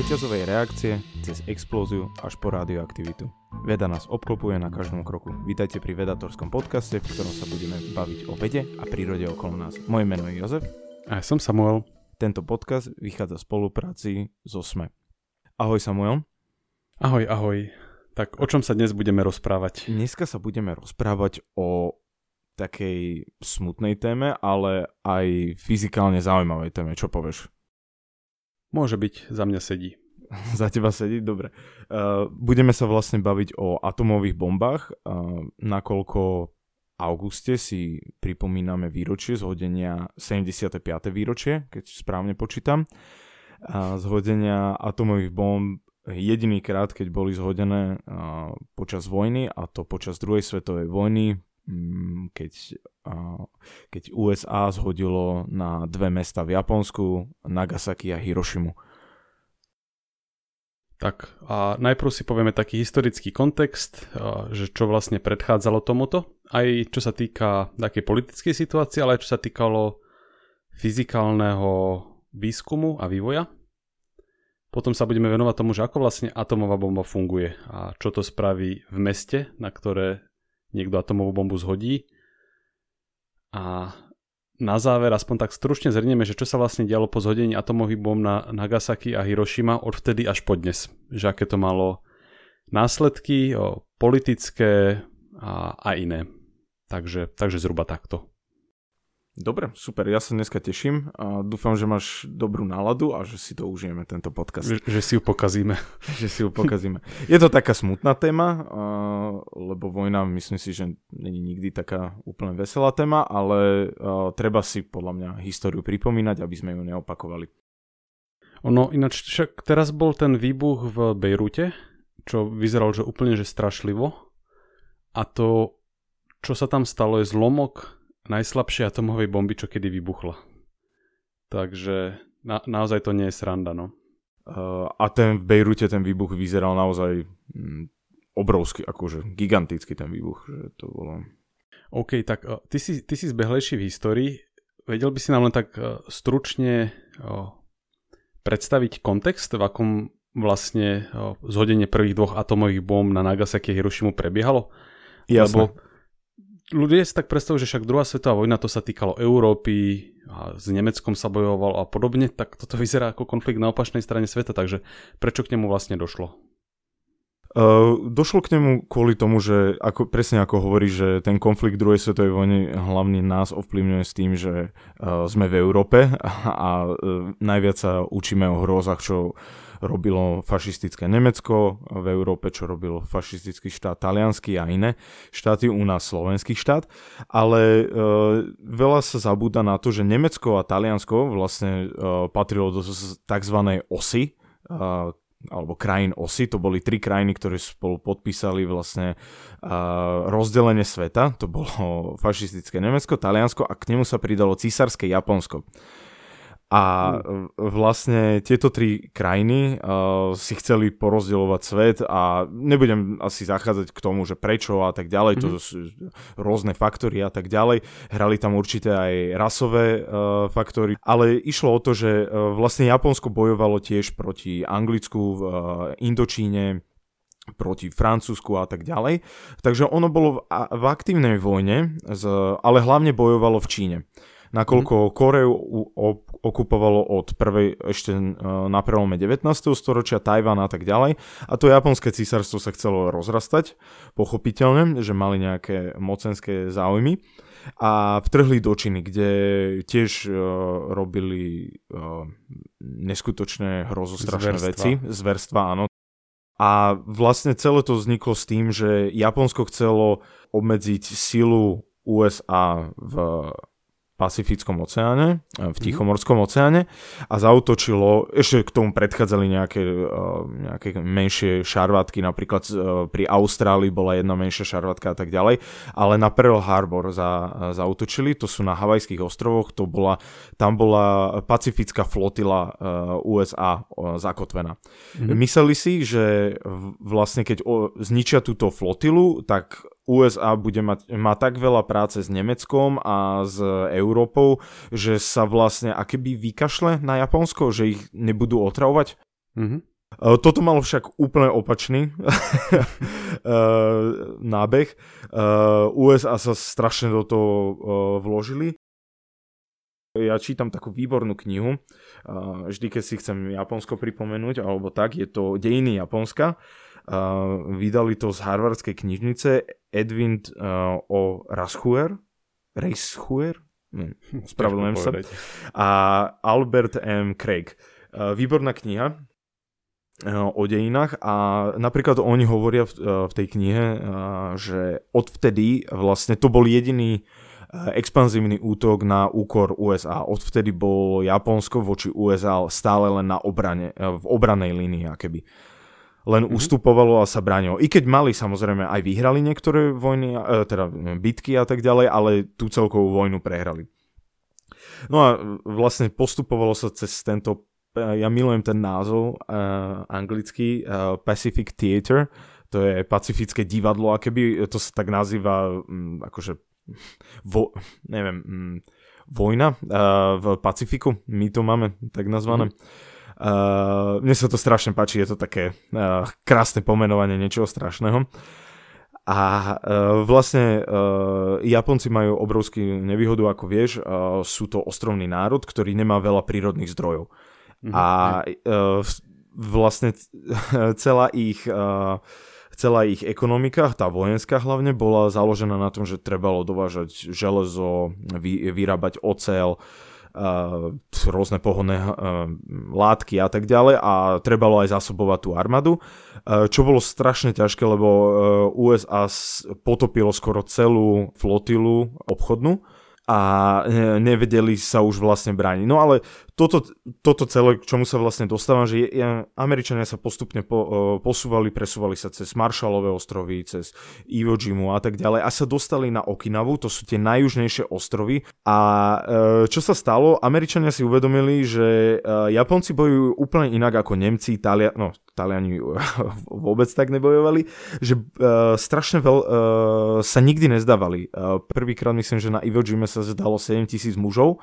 reťazovej reakcie cez explóziu až po radioaktivitu. Veda nás obklopuje na každom kroku. Vítajte pri Vedatorskom podcaste, v ktorom sa budeme baviť o vede a prírode okolo nás. Moje meno je Jozef. A ja som Samuel. Tento podcast vychádza v spolupráci so SME. Ahoj Samuel. Ahoj, ahoj. Tak o čom sa dnes budeme rozprávať? Dneska sa budeme rozprávať o takej smutnej téme, ale aj fyzikálne zaujímavej téme. Čo povieš? Môže byť, za mňa sedí. za teba sedí? Dobre. Uh, budeme sa vlastne baviť o atomových bombách, uh, nakoľko auguste si pripomíname výročie zhodenia, 75. výročie, keď správne počítam, uh, zhodenia atomových bomb jediný krát, keď boli zhodené uh, počas vojny, a to počas druhej svetovej vojny, keď, uh, keď USA zhodilo na dve mesta v Japonsku, Nagasaki a Hirošimu. Tak a najprv si povieme taký historický kontext, že čo vlastne predchádzalo tomuto, aj čo sa týka takej politickej situácie, ale aj čo sa týkalo fyzikálneho výskumu a vývoja. Potom sa budeme venovať tomu, že ako vlastne atomová bomba funguje a čo to spraví v meste, na ktoré niekto atomovú bombu zhodí. A na záver aspoň tak stručne zhrnieme, že čo sa vlastne dialo po zhodení atomových bomb na Nagasaki a Hiroshima od vtedy až po dnes. Že aké to malo následky o, politické a, a iné. Takže, takže zhruba takto. Dobre, super, ja sa dneska teším a dúfam, že máš dobrú náladu a že si to užijeme, tento podcast. Že, že si ju pokazíme. že si ju pokazíme. Je to taká smutná téma, lebo vojna, myslím si, že není nikdy taká úplne veselá téma, ale treba si podľa mňa históriu pripomínať, aby sme ju neopakovali. Ono, ináč však teraz bol ten výbuch v Bejrute, čo vyzeral, že úplne že strašlivo. A to, čo sa tam stalo, je zlomok najslabšej atomovej bomby, čo kedy vybuchla. Takže na, naozaj to nie je sranda, no. Uh, a ten v Bejrute ten výbuch vyzeral naozaj mm, obrovský, akože gigantický ten výbuch, že to bolo... OK, tak uh, ty, si, ty si zbehlejší v histórii. Vedel by si nám len tak uh, stručne uh, predstaviť kontext, v akom vlastne zhodenie prvých dvoch atomových bomb na Nagasaki a Hirošimu prebiehalo? Jasne. Lebo ľudia si tak predstavujú, že však druhá svetová vojna to sa týkalo Európy, a s Nemeckom sa bojovalo a podobne, tak toto vyzerá ako konflikt na opačnej strane sveta, takže prečo k nemu vlastne došlo? Uh, došlo k nemu kvôli tomu, že ako, presne ako hovorí, že ten konflikt druhej svetovej vojny hlavne nás ovplyvňuje s tým, že uh, sme v Európe a, a uh, najviac sa učíme o hrozách, čo robilo fašistické Nemecko v Európe, čo robil fašistický štát talianský a iné štáty, u nás slovenský štát, ale e, veľa sa zabúda na to, že Nemecko a Taliansko vlastne e, patrilo do tzv. osy, e, alebo krajín osy, to boli tri krajiny, ktoré spolu podpísali vlastne uh, rozdelenie sveta, to bolo fašistické Nemecko, Taliansko a k nemu sa pridalo císarské Japonsko. A hm. vlastne tieto tri krajiny uh, si chceli porozdielovať svet a nebudem asi zachádzať k tomu, že prečo a tak ďalej, mm-hmm. to mhm. sú rôzne faktory a tak ďalej. Hrali tam určité aj rasové uh, faktory, ale išlo o to, že uh, vlastne Japonsko bojovalo tiež proti Anglicku v uh, Indočíne, proti Francúzsku a tak ďalej. Takže ono bolo v, v aktívnej vojne, z, ale hlavne bojovalo v Číne nakoľko mm. Koreu okupovalo od prvej ešte e, na prelome 19. storočia, Tajvan a tak ďalej. A to japonské císarstvo sa chcelo rozrastať, pochopiteľne, že mali nejaké mocenské záujmy a vtrhli do Číny, kde tiež uh, robili uh, neskutočné hrozostrašné zverstva. veci, zverstva, áno. A vlastne celé to vzniklo s tým, že Japonsko chcelo obmedziť silu USA v Pacifickom oceáne, v mhm. Tichomorskom oceáne a zautočilo, ešte k tomu predchádzali nejaké, eh, nejaké menšie šarvátky, napríklad eh, pri Austrálii bola jedna menšia šarvátka a tak ďalej, ale na Pearl Harbor za, zautočili, to sú na Havajských ostrovoch, to bola, tam bola pacifická flotila USA zakotvená. Mm-hmm. Mysleli si, že vlastne keď zničia túto flotilu, tak USA bude mať, má tak veľa práce s Nemeckom a s Európou, že sa vlastne akéby vykašle na Japonsko, že ich nebudú otravovať? Mm-hmm. Toto malo však úplne opačný nábeh. USA sa strašne do toho vložili. Ja čítam takú výbornú knihu, vždy keď si chcem Japonsko pripomenúť, alebo tak, je to Dejiny Japonska. Vydali to z Harvardskej knižnice Edwin O. Raschuer, Reischuer, spravedlňujem sa, a Albert M. Craig. Výborná kniha, Eh, o dejinách a napríklad oni hovoria v, v tej knihe, že odvtedy vlastne to bol jediný expanzívny útok na úkor USA. Odvtedy bol Japonsko voči USA stále len na obrane, v obranej línii akéby. Len mm-hmm. ustupovalo a sa bránilo. I keď mali samozrejme aj vyhrali niektoré vojny, teda bitky a tak ďalej, ale tú celkovú vojnu prehrali. No a vlastne postupovalo sa cez tento ja milujem ten názov uh, anglický uh, Pacific Theater, to je pacifické divadlo, a keby to sa tak nazýva um, akože vo, neviem, um, vojna uh, v Pacifiku, my to máme tak nazvané. Mm. Uh, mne sa to strašne páči, je to také uh, krásne pomenovanie niečoho strašného. A uh, vlastne uh, Japonci majú obrovský nevýhodu, ako vieš, uh, sú to ostrovný národ, ktorý nemá veľa prírodných zdrojov. Mm-hmm. A uh, vlastne celá ich, uh, celá ich ekonomika, tá vojenská hlavne, bola založená na tom, že trebalo dovážať železo, vy, vyrábať ocel, uh, rôzne pohonné uh, látky a tak ďalej a trebalo aj zasobovať tú armádu, uh, čo bolo strašne ťažké, lebo USA potopilo skoro celú flotilu obchodnú a nevedeli sa už vlastne brániť. No ale toto, toto celé, k čomu sa vlastne dostávam, že je, Američania sa postupne po, posúvali, presúvali sa cez Marshallové ostrovy, cez Iwo Jimu a tak ďalej a sa dostali na Okinavu, to sú tie najjužnejšie ostrovy a e, čo sa stalo, Američania si uvedomili, že e, Japonci bojujú úplne inak ako Nemci, Talia, no Taliani vôbec tak nebojovali, že uh, strašne veľ uh, sa nikdy nezdávali. Uh, prvýkrát myslím, že na Iwo Jime sa zdalo 7000 mužov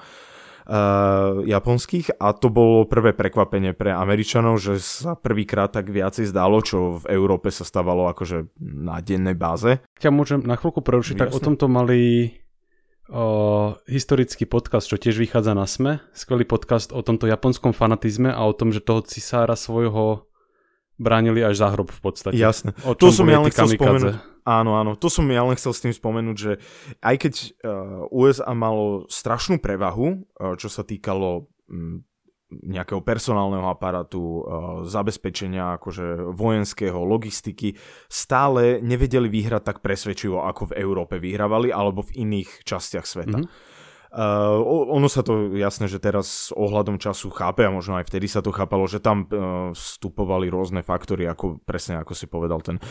uh, japonských a to bolo prvé prekvapenie pre Američanov, že sa prvýkrát tak viacej zdalo, čo v Európe sa stávalo akože na dennej báze. Ťa môžem na chvíľku prerušiť, tak o tomto mali o, historický podcast, čo tiež vychádza na SME. Skvelý podcast o tomto japonskom fanatizme a o tom, že toho cisára svojho bránili až za hrob v podstate. Jasne. O to som ja len chcel spomenúť. Áno, áno. To som ja len chcel s tým spomenúť, že aj keď uh, USA malo strašnú prevahu, uh, čo sa týkalo um, nejakého personálneho aparátu, uh, zabezpečenia akože vojenského, logistiky, stále nevedeli vyhrať tak presvedčivo, ako v Európe vyhrávali, alebo v iných častiach sveta. Mm-hmm. Uh, ono sa to jasné, že teraz s ohľadom času chápe a možno aj vtedy sa to chápalo, že tam uh, vstupovali rôzne faktory, ako presne ako si povedal, ten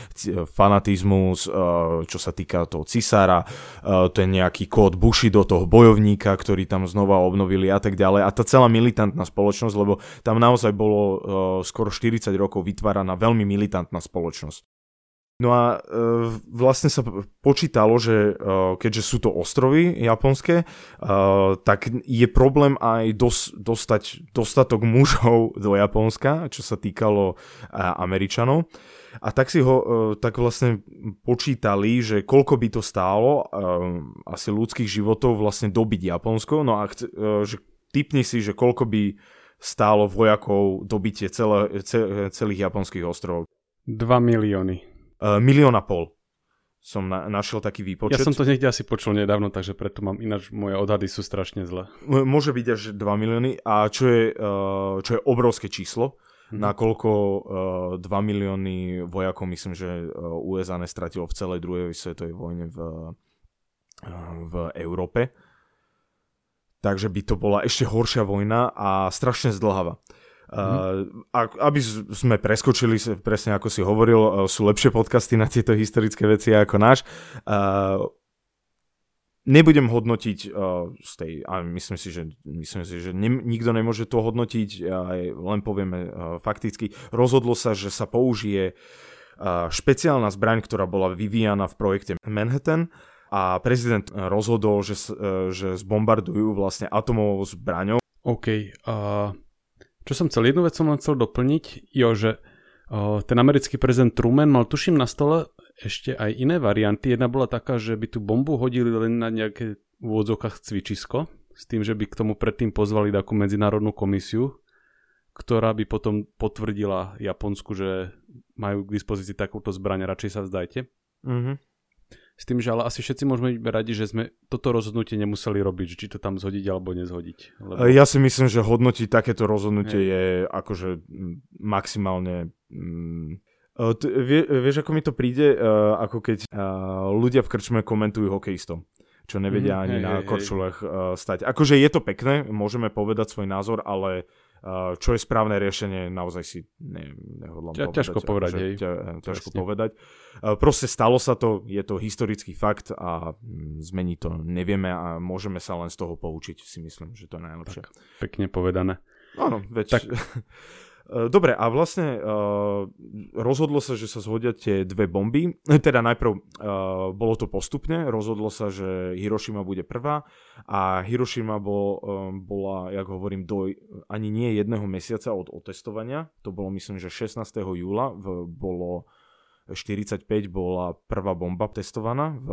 fanatizmus, uh, čo sa týka toho cisára, uh, ten nejaký kód do toho bojovníka, ktorý tam znova obnovili a tak ďalej. A tá celá militantná spoločnosť, lebo tam naozaj bolo uh, skoro 40 rokov vytváraná veľmi militantná spoločnosť. No a e, vlastne sa počítalo, že e, keďže sú to ostrovy japonské, e, tak je problém aj dos, dostať dostatok mužov do Japonska, čo sa týkalo e, Američanov. A tak si ho e, tak vlastne počítali, že koľko by to stálo e, asi ľudských životov vlastne dobiť Japonsko. No a chce, e, že typni si, že koľko by stálo vojakov dobitie celé, celých japonských ostrovov. 2 milióny. Uh, milión a pol som na, našiel taký výpočet. Ja som to niekde asi počul nedávno, takže preto mám ináč, moje odhady sú strašne zlé. Môže byť až 2 milióny a čo je, uh, čo je obrovské číslo, hmm. nakoľko uh, 2 milióny vojakov myslím, že USA nestratilo v celej druhej svetovej vojne v, v Európe. Takže by to bola ešte horšia vojna a strašne zdlhavá. Uh, aby sme preskočili, presne ako si hovoril, sú lepšie podcasty na tieto historické veci ako náš. Uh, nebudem hodnotiť uh, z tej, a myslím si, že, myslím si, že ne, nikto nemôže to hodnotiť, uh, len povieme uh, fakticky. Rozhodlo sa, že sa použije uh, špeciálna zbraň, ktorá bola vyvíjana v projekte Manhattan a prezident rozhodol, že, uh, že zbombardujú vlastne atomovou zbraňou. OK, uh, čo som chcel, jednu vec som len chcel doplniť, jo, že O, ten americký prezident Truman mal tuším na stole ešte aj iné varianty. Jedna bola taká, že by tú bombu hodili len na nejaké v úvodzovkách cvičisko, s tým, že by k tomu predtým pozvali takú medzinárodnú komisiu, ktorá by potom potvrdila Japonsku, že majú k dispozícii takúto zbraň, radšej sa vzdajte. Mm-hmm. S tým, že ale asi všetci môžeme byť radi, že sme toto rozhodnutie nemuseli robiť, či to tam zhodiť alebo nezhodiť. Lebo... Ja si myslím, že hodnotiť takéto rozhodnutie je, je akože maximálne... Mm, t- vie, vieš, ako mi to príde, uh, ako keď uh, ľudia v krčme komentujú hokejistom čo nevedia mm, ani hej, na korčulách uh, stať. Akože je to pekné, môžeme povedať svoj názor, ale čo je správne riešenie, naozaj si ne, nehodlám ťa, povedať. Ťažko povedať, hej. Ťa, ťažko Presne. povedať. Uh, proste stalo sa to, je to historický fakt a mm, zmeniť to nevieme a môžeme sa len z toho poučiť, si myslím, že to je najlepšie. Tak, pekne povedané. Áno, veď... Tak... E, dobre, a vlastne uh, rozhodlo sa, že sa zhodia tie dve bomby. Teda najprv uh, bolo to postupne, rozhodlo sa, že Hiroshima bude prvá a Hiroshima bol, um, bola, jak hovorím, do ani nie jedného mesiaca od otestovania. To bolo myslím, že 16. júla v, bolo 45 bola prvá bomba testovaná v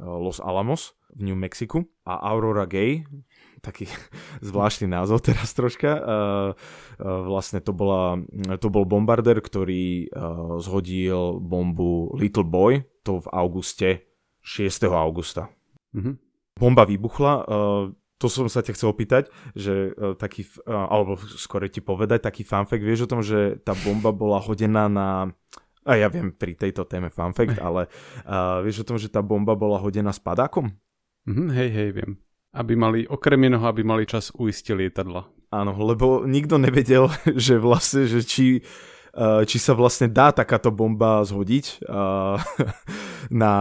Los Alamos v New Mexiku a Aurora Gay taký zvláštny názov teraz troška. Uh, uh, vlastne to, bola, to bol bombarder, ktorý uh, zhodil bombu Little Boy, to v auguste, 6. augusta. Mm-hmm. Bomba vybuchla, uh, to som sa ťa chcel opýtať, že uh, taký, uh, alebo skôr ti povedať, taký fact, vieš o tom, že tá bomba bola hodená na a ja viem pri tejto téme fun fact, ale uh, vieš o tom, že tá bomba bola hodená s padákom? Mm, hej, hej, viem. Aby mali, okrem iného, aby mali čas uistiť lietadla. Áno, lebo nikto nevedel, že vlastne, že či, uh, či sa vlastne dá takáto bomba zhodiť uh, na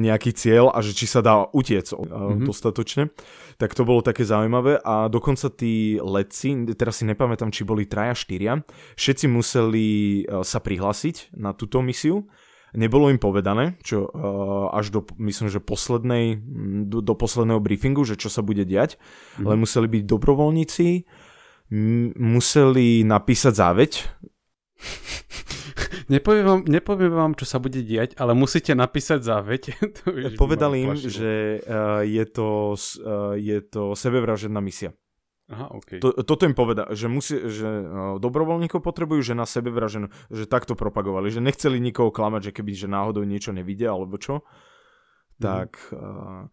nejaký cieľ a že či sa dá utiec mm-hmm. dostatočne. Tak to bolo také zaujímavé a dokonca tí letci, teraz si nepamätám, či boli traja, štyria, všetci museli sa prihlásiť na túto misiu Nebolo im povedané, čo uh, až do, myslím, že poslednej, do, do posledného briefingu, že čo sa bude diať, mm. ale museli byť dobrovoľníci, m- museli napísať záveď. Nepoviem vám, nepoviem vám, čo sa bude diať, ale musíte napísať záveď. Povedali im, že uh, je, to, uh, je to sebevražedná misia. Aha, okay. to, toto im poveda, že, musí, že uh, dobrovoľníkov potrebujú, že na sebe vraženú, že takto propagovali, že nechceli nikoho klamať, že keby že náhodou niečo nevidia alebo čo. Mm. Tak, uh,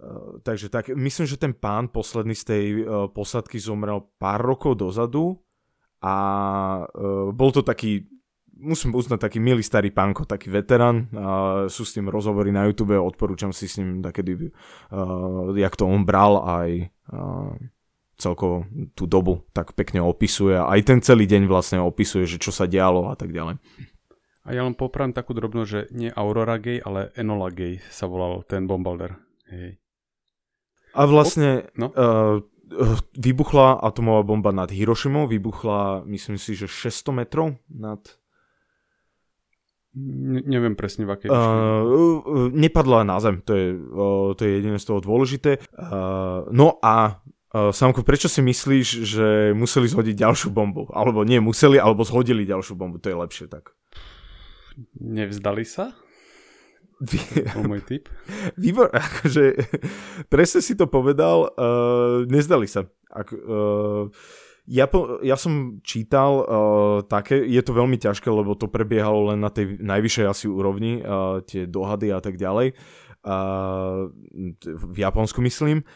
uh, takže tak, myslím, že ten pán posledný z tej uh, posadky zomrel pár rokov dozadu a uh, bol to taký musím uznať taký milý starý pánko, taký veterán. A sú s tým rozhovory na YouTube, odporúčam si s ním takedy, uh, jak to on bral aj uh, celkovo tú dobu tak pekne opisuje. Aj ten celý deň vlastne opisuje, že čo sa dialo a tak ďalej. A ja len popravím takú drobnosť, že nie Aurora Gay, ale Enola Gay sa volal ten bombalder. Hej. A vlastne no? uh, vybuchla atomová bomba nad Hirošimou, vybuchla myslím si, že 600 metrov nad... Ne, neviem presne v akej uh, Nepadla na zem, to je, uh, to je jediné z toho dôležité. Uh, no a Samko, prečo si myslíš, že museli zhodiť ďalšiu bombu? Alebo nie museli, alebo zhodili ďalšiu bombu, to je lepšie tak. Nevzdali sa? To môj tip. Výbor, akože, presne si to povedal, uh, nezdali sa. Ak, uh, ja, po, ja som čítal uh, také, je to veľmi ťažké, lebo to prebiehalo len na tej najvyššej asi úrovni, uh, tie dohady a tak ďalej. Uh, v Japonsku myslím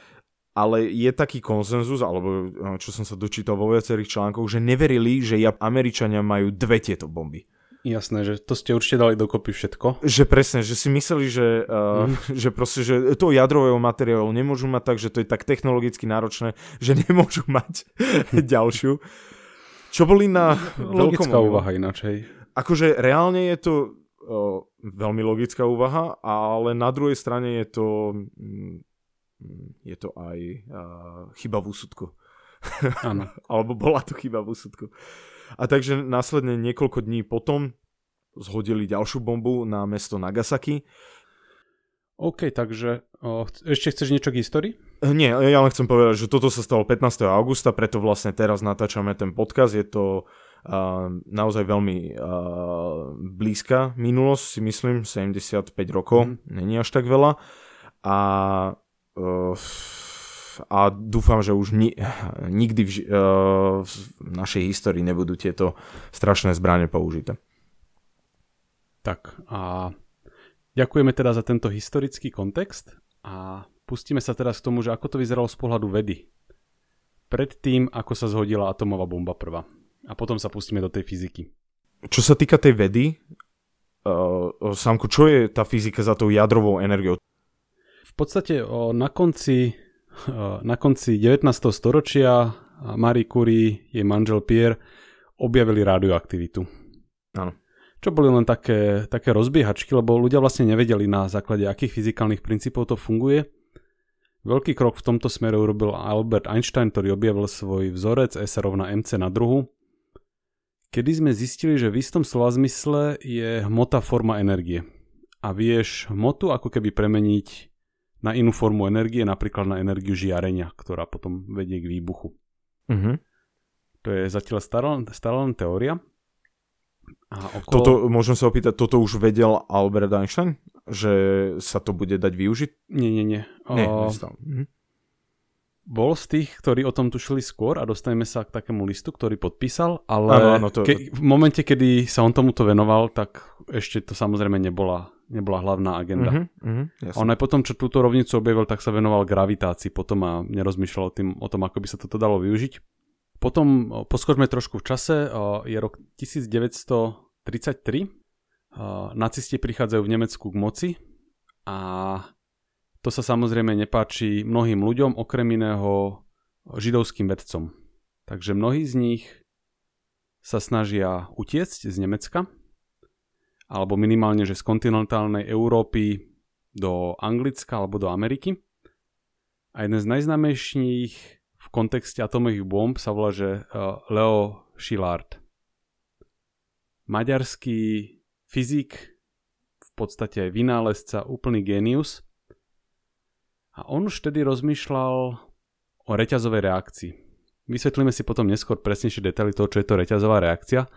ale je taký konsenzus, alebo eh, čo som sa dočítal vo viacerých článkoch, že neverili, že Američania majú dve tieto bomby. Jasné, že to ste určite dali dokopy všetko. Že presne, že si mysleli, že, uh, mm. že proste, že to jadrového materiálu nemôžu mať tak, že to je tak technologicky náročné, že nemôžu mať ďalšiu. Čo boli na Logická veľkom... úvaha inačej. Akože reálne je to uh, veľmi logická úvaha, ale na druhej strane je to mm, je to aj uh, chyba v úsudku. Áno. Alebo bola to chyba v úsudku. A takže následne niekoľko dní potom zhodili ďalšiu bombu na mesto Nagasaki. OK, takže o, ešte chceš niečo k histórii? Eh, nie, ja len chcem povedať, že toto sa stalo 15. augusta, preto vlastne teraz natáčame ten podcast. Je to uh, naozaj veľmi uh, blízka minulosť, si myslím, 75 rokov, mm. není až tak veľa. A, a dúfam, že už ni, nikdy v, uh, v našej histórii nebudú tieto strašné zbranie použité. Tak a ďakujeme teda za tento historický kontext a pustíme sa teraz k tomu, že ako to vyzeralo z pohľadu vedy. Pred tým, ako sa zhodila atomová bomba prvá. A potom sa pustíme do tej fyziky. Čo sa týka tej vedy, uh, Samko, čo je tá fyzika za tou jadrovou energiou? V podstate na konci, na konci 19. storočia Marie Curie, jej manžel Pierre, objavili radioaktivitu. Áno čo boli len také, také rozbiehačky, lebo ľudia vlastne nevedeli na základe akých fyzikálnych princípov to funguje. Veľký krok v tomto smere urobil Albert Einstein, ktorý objavil svoj vzorec S rovna MC na druhu, kedy sme zistili, že v istom slova zmysle je hmota forma energie. A vieš hmotu ako keby premeniť na inú formu energie, napríklad na energiu žiarenia, ktorá potom vedie k výbuchu. Uh-huh. To je zatiaľ stará, stará len teória. A okolo... Toto, môžem sa opýtať, toto už vedel Albert Einstein? Že sa to bude dať využiť? Nie, nie, nie. nie o... mhm. Bol z tých, ktorí o tom tušili skôr a dostaneme sa k takému listu, ktorý podpísal, ale ano, ano, to... ke- v momente, kedy sa on tomuto venoval, tak ešte to samozrejme nebola, nebola hlavná agenda. Uh-huh, uh-huh, on aj potom, čo túto rovnicu objavil, tak sa venoval gravitácii potom a nerozmýšľal o, tým, o tom, ako by sa toto dalo využiť. Potom poskočme trošku v čase, je rok 1933, nacisti prichádzajú v Nemecku k moci a to sa samozrejme nepáči mnohým ľuďom, okrem iného židovským vedcom. Takže mnohí z nich sa snažia utiecť z Nemecka, alebo minimálne, že z kontinentálnej Európy do Anglicka alebo do Ameriky. A jeden z najznámejších v kontexte atomových bomb sa volá, že uh, Leo Szilard. Maďarský fyzik, v podstate aj vynálezca, úplný génius. A on už vtedy rozmýšľal o reťazovej reakcii. Vysvetlíme si potom neskôr presnejšie detaily toho, čo je to reťazová reakcia,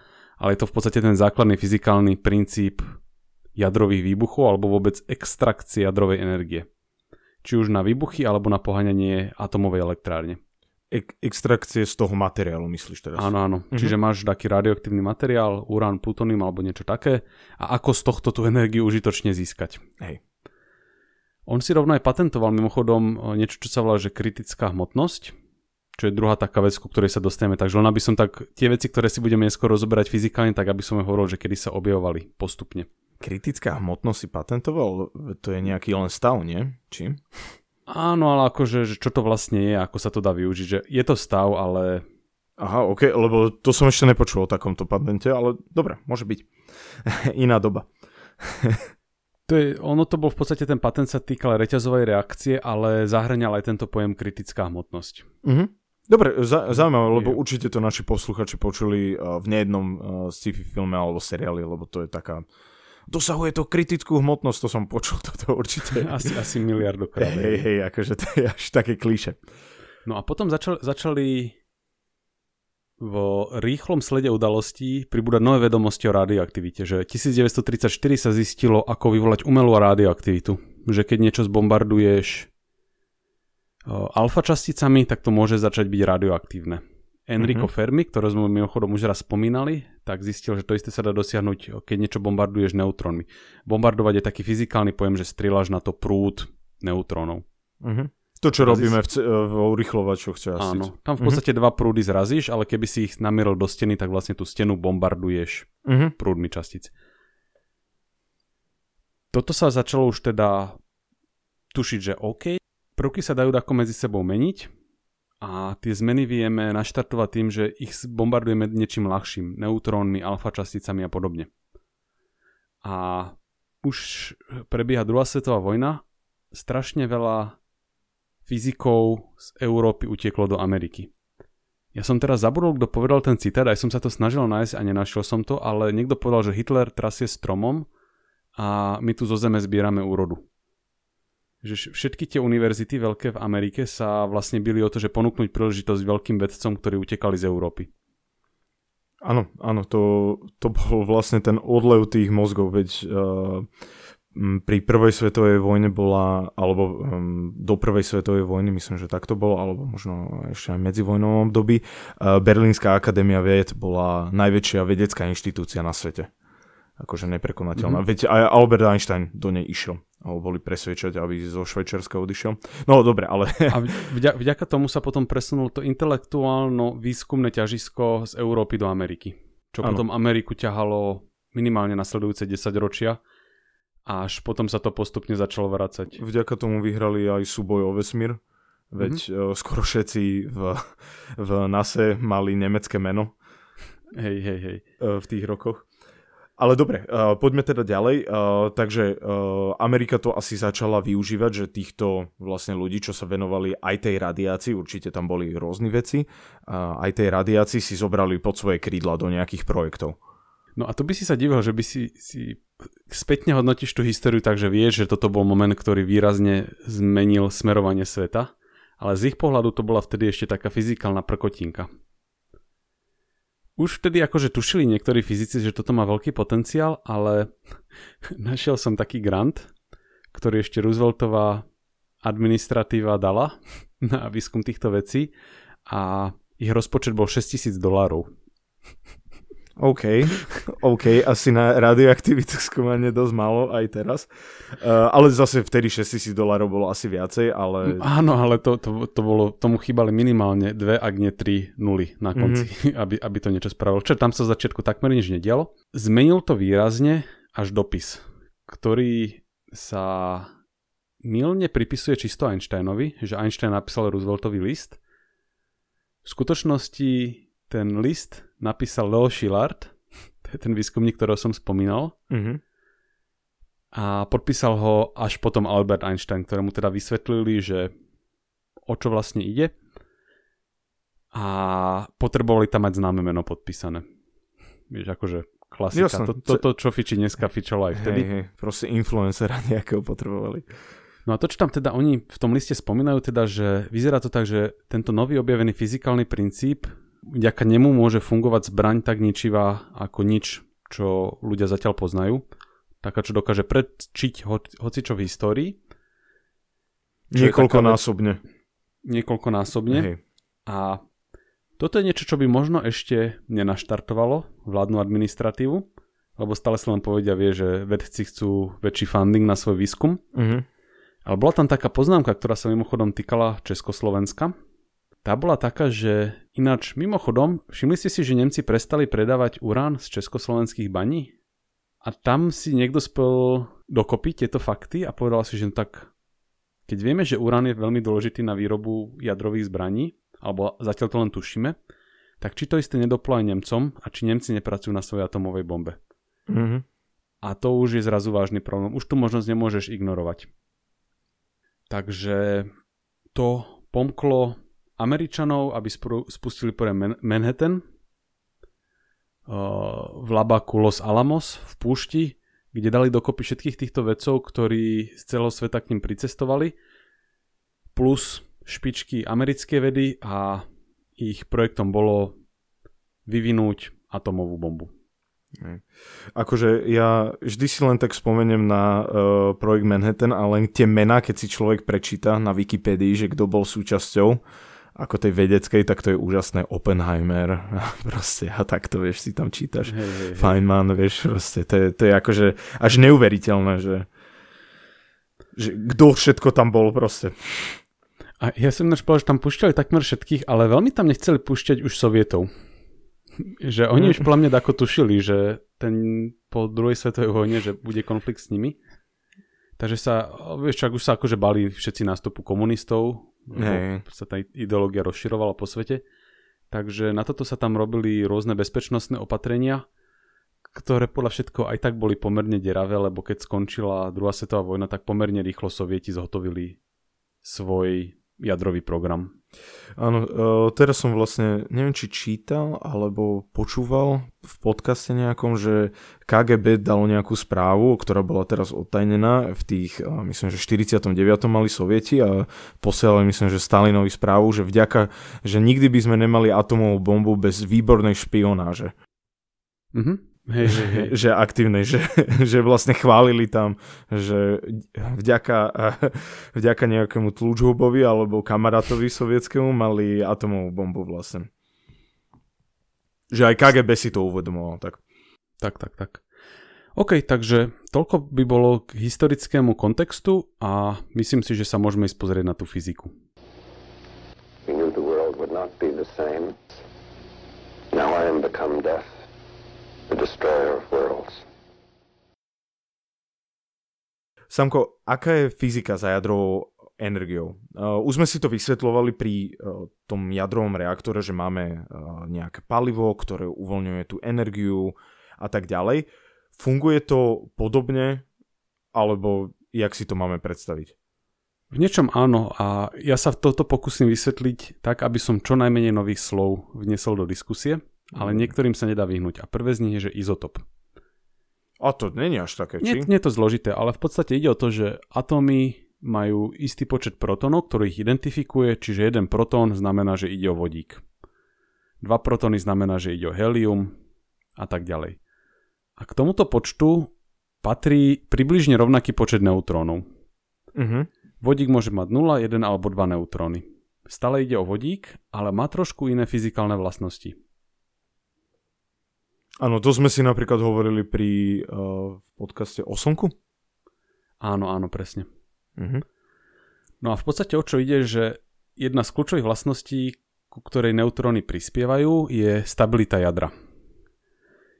ale je to v podstate ten základný fyzikálny princíp jadrových výbuchov alebo vôbec extrakcie jadrovej energie. Či už na výbuchy alebo na poháňanie atomovej elektrárne ek- extrakcie z toho materiálu, myslíš teraz? Áno, áno. Mhm. Čiže máš taký radioaktívny materiál, urán, plutonium alebo niečo také a ako z tohto tú energiu užitočne získať. Hej. On si rovno aj patentoval mimochodom niečo, čo sa volá, že kritická hmotnosť, čo je druhá taká vec, ku ktorej sa dostaneme. Takže len aby som tak, tie veci, ktoré si budeme neskôr rozoberať fyzikálne, tak aby som hovoril, že kedy sa objavovali postupne. Kritická hmotnosť si patentoval? To je nejaký len stav, nie? Či? Áno, ale akože, že čo to vlastne je, ako sa to dá využiť, že je to stav, ale... Aha, ok, lebo to som ešte nepočul o takomto patente, ale dobre, môže byť. Iná doba. to je, ono to bol v podstate, ten patent sa týkal reťazovej reakcie, ale zahrňal aj tento pojem kritická hmotnosť. Uh-huh. Dobre, za, zaujímavé, lebo určite to naši posluchači počuli uh, v nejednom sci-fi filme alebo seriáli, lebo to je taká dosahuje to kritickú hmotnosť, to som počul toto určite. Asi, asi miliardokrát. Hej, hej, akože to je až také klíše. No a potom začal, začali vo rýchlom slede udalostí pribúdať nové vedomosti o radioaktivite, že 1934 sa zistilo, ako vyvolať umelú radioaktivitu. Že keď niečo zbombarduješ alfa časticami, tak to môže začať byť radioaktívne. Enrico mm-hmm. Fermi, ktoré sme mimochodom už raz spomínali, tak zistil, že to isté sa dá dosiahnuť, keď niečo bombarduješ neutrónmi. Bombardovať je taký fyzikálny pojem, že strieľaš na to prúd neutrónov. Mm-hmm. To, čo robíme v, c- v urychlovačoch častiť. Áno, tam v podstate mm-hmm. dva prúdy zrazíš, ale keby si ich namieril do steny, tak vlastne tú stenu bombarduješ mm-hmm. prúdmi častíc. Toto sa začalo už teda tušiť, že OK, prvky sa dajú ako medzi sebou meniť, a tie zmeny vieme naštartovať tým, že ich bombardujeme niečím ľahším, neutrónmi, alfa časticami a podobne. A už prebieha druhá svetová vojna, strašne veľa fyzikov z Európy utieklo do Ameriky. Ja som teraz zabudol, kto povedal ten citát, aj som sa to snažil nájsť a nenašiel som to, ale niekto povedal, že Hitler trasie stromom a my tu zo zeme zbierame úrodu že všetky tie univerzity veľké v Amerike sa vlastne byli o to, že ponúknuť príležitosť veľkým vedcom, ktorí utekali z Európy. Áno, áno, to, to bol vlastne ten odlev tých mozgov, veď uh, pri prvej svetovej vojne bola, alebo um, do prvej svetovej vojny, myslím, že tak to bolo, alebo možno ešte aj medzi vojnovom období, uh, Berlínska akadémia vied bola najväčšia vedecká inštitúcia na svete. Akože neprekonateľná. Mm-hmm. Veď aj Albert Einstein do nej išiel. Ho boli presvedčať, aby zo Švečerska odišiel. No dobre, ale... A vďaka, vďaka tomu sa potom presunul to intelektuálno výskumné ťažisko z Európy do Ameriky. Čo ano. potom Ameriku ťahalo minimálne nasledujúce 10 ročia až potom sa to postupne začalo vracať. Vďaka tomu vyhrali aj súboj o vesmír, veď mm-hmm. skoro všetci v, v NASA mali nemecké meno. Hej, hej, hej. E, v tých rokoch. Ale dobre, uh, poďme teda ďalej. Uh, takže uh, Amerika to asi začala využívať, že týchto vlastne ľudí, čo sa venovali aj tej radiácii, určite tam boli rôzni veci, uh, aj tej radiácii si zobrali pod svoje krídla do nejakých projektov. No a to by si sa divil, že by si, si spätne hodnotíš tú históriu takže vieš, že toto bol moment, ktorý výrazne zmenil smerovanie sveta, ale z ich pohľadu to bola vtedy ešte taká fyzikálna prkotinka. Už vtedy akože tušili niektorí fyzici, že toto má veľký potenciál, ale našiel som taký grant, ktorý ešte Rooseveltová administratíva dala na výskum týchto vecí a ich rozpočet bol 6000 dolárov. OK, OK, asi na radioaktivitu skúmanie dosť málo aj teraz. Uh, ale zase vtedy 6000 dolárov bolo asi viacej, ale... Áno, ale to, to, to bolo, tomu chýbali minimálne dve, ak nie tri nuly na konci, mm-hmm. aby, aby to niečo spravilo. Čo tam sa v začiatku takmer nič nedialo. Zmenil to výrazne až dopis, ktorý sa milne pripisuje čisto Einsteinovi, že Einstein napísal Rooseveltový list. V skutočnosti ten list napísal Leo Szilard, to je ten výskumník, ktorého som spomínal. Mm-hmm. A podpísal ho až potom Albert Einstein, ktorému teda vysvetlili, že o čo vlastne ide. A potrebovali tam mať známe meno podpísané. Vieš, akože klasika. Jasne. Toto, čo fiči dneska, fičalo aj vtedy. Hej, hej, proste influencera nejakého potrebovali. No a to, čo tam teda oni v tom liste spomínajú, teda, že vyzerá to tak, že tento nový objavený fyzikálny princíp vďaka nemu môže fungovať zbraň tak ničivá ako nič, čo ľudia zatiaľ poznajú. Taká, čo dokáže predčiť ho, hocičo v histórii. Niekoľkonásobne. Niekoľkonásobne. Hej. A toto je niečo, čo by možno ešte nenaštartovalo vládnu administratívu, lebo stále sa len povedia, vie, že vedci chcú väčší funding na svoj výskum. Uh-huh. Ale bola tam taká poznámka, ktorá sa mimochodom týkala Československa, tá bola taká, že ináč mimochodom, všimli ste si, že Nemci prestali predávať urán z československých baní? A tam si niekto spel dokopy tieto fakty a povedal si, že no tak keď vieme, že urán je veľmi dôležitý na výrobu jadrových zbraní, alebo zatiaľ to len tušíme, tak či to isté nedoplo aj Nemcom a či Nemci nepracujú na svojej atomovej bombe. Mm-hmm. A to už je zrazu vážny problém. Už tu možnosť nemôžeš ignorovať. Takže to pomklo Američanov, aby spustili pre Manhattan v labaku Los Alamos v púšti, kde dali dokopy všetkých týchto vedcov, ktorí z celého sveta k ním pricestovali, plus špičky americké vedy a ich projektom bolo vyvinúť atomovú bombu. Akože ja vždy si len tak spomeniem na uh, projekt Manhattan a len tie mená, keď si človek prečíta na Wikipedii, že kto bol súčasťou, ako tej vedeckej, tak to je úžasné Oppenheimer proste a takto, vieš, si tam čítaš hey, hey, Feynman, vieš, proste to je, to je akože až neuveriteľné, že, že kto všetko tam bol proste. A ja som ináč povedal, že tam púšťali takmer všetkých, ale veľmi tam nechceli púšťať už Sovietov. Že oni už podľa mňa ako tušili, že ten po druhej svetovej vojne, že bude konflikt s nimi. Takže sa, vieš, ak už sa akože bali všetci nástupu komunistov, Hey. sa tá ideológia rozširovala po svete. Takže na toto sa tam robili rôzne bezpečnostné opatrenia, ktoré podľa všetko aj tak boli pomerne deravé, lebo keď skončila druhá svetová vojna, tak pomerne rýchlo sovieti zhotovili svoj jadrový program. Áno, uh, teraz som vlastne, neviem či čítal alebo počúval v podcaste nejakom, že KGB dalo nejakú správu, ktorá bola teraz odtajnená v tých, uh, myslím, že 49. mali sovieti a posielali, myslím, že Stalinovi správu, že vďaka, že nikdy by sme nemali atomovú bombu bez výbornej špionáže. Mhm. Hej, hej, hej. že aktívnej, že, že vlastne chválili tam, že vďaka, vďaka nejakému tlúčhubovi alebo kamarátovi sovietskému mali atomovú bombu vlastne. Že aj KGB si to uvedomovalo, tak. Tak, tak, tak. OK, takže toľko by bolo k historickému kontextu a myslím si, že sa môžeme ísť pozrieť na tú fyziku. We knew the world would not be the same. Now I am become death, the destroyer of worlds. Samko, aká je fyzika za jadrovou energiou? Uh, už sme si to vysvetľovali pri uh, tom jadrovom reaktore, že máme uh, nejaké palivo, ktoré uvoľňuje tú energiu a tak ďalej. Funguje to podobne, alebo jak si to máme predstaviť? V niečom áno a ja sa toto pokúsim vysvetliť tak, aby som čo najmenej nových slov vnesol do diskusie, ale mhm. niektorým sa nedá vyhnúť. A prvé z nich je, že izotop. A to není až také, či? Nie, nie je to zložité, ale v podstate ide o to, že atómy majú istý počet protonov, ktorých identifikuje, čiže jeden protón znamená, že ide o vodík. Dva protóny znamená, že ide o helium a tak ďalej. A k tomuto počtu patrí približne rovnaký počet neutrónov. Uh-huh. Vodík môže mať 0, 1 alebo 2 neutróny. Stále ide o vodík, ale má trošku iné fyzikálne vlastnosti. Áno, to sme si napríklad hovorili pri uh, podcaste o Slnku. Áno, áno, presne. Uh-huh. No a v podstate o čo ide, že jedna z kľúčových vlastností, ku ktorej neutróny prispievajú, je stabilita jadra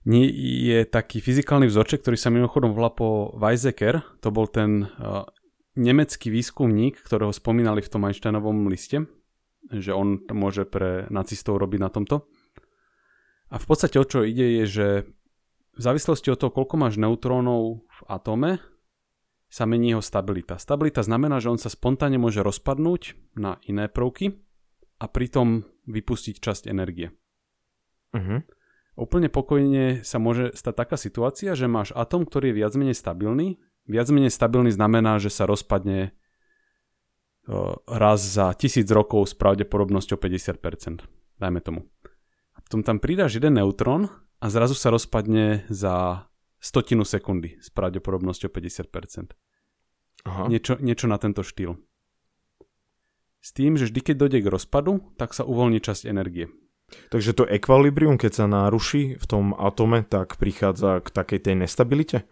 nie je taký fyzikálny vzorček, ktorý sa mimochodom volá po Weizsäcker. To bol ten uh, nemecký výskumník, ktorého spomínali v tom Einsteinovom liste, že on môže pre nacistov robiť na tomto. A v podstate o čo ide je, že v závislosti od toho, koľko máš neutrónov v atóme, sa mení jeho stabilita. Stabilita znamená, že on sa spontánne môže rozpadnúť na iné prvky a pritom vypustiť časť energie. Uh-huh. Úplne pokojne sa môže stať taká situácia, že máš atom, ktorý je viac menej stabilný. Viac menej stabilný znamená, že sa rozpadne raz za tisíc rokov s pravdepodobnosťou 50%. Dajme tomu. A potom tam pridáš jeden neutrón a zrazu sa rozpadne za stotinu sekundy s pravdepodobnosťou 50%. Aha. Niečo, niečo na tento štýl. S tým, že vždy, keď dojde k rozpadu, tak sa uvoľní časť energie. Takže to ekvilibrium, keď sa naruší v tom atome, tak prichádza k takej tej nestabilite?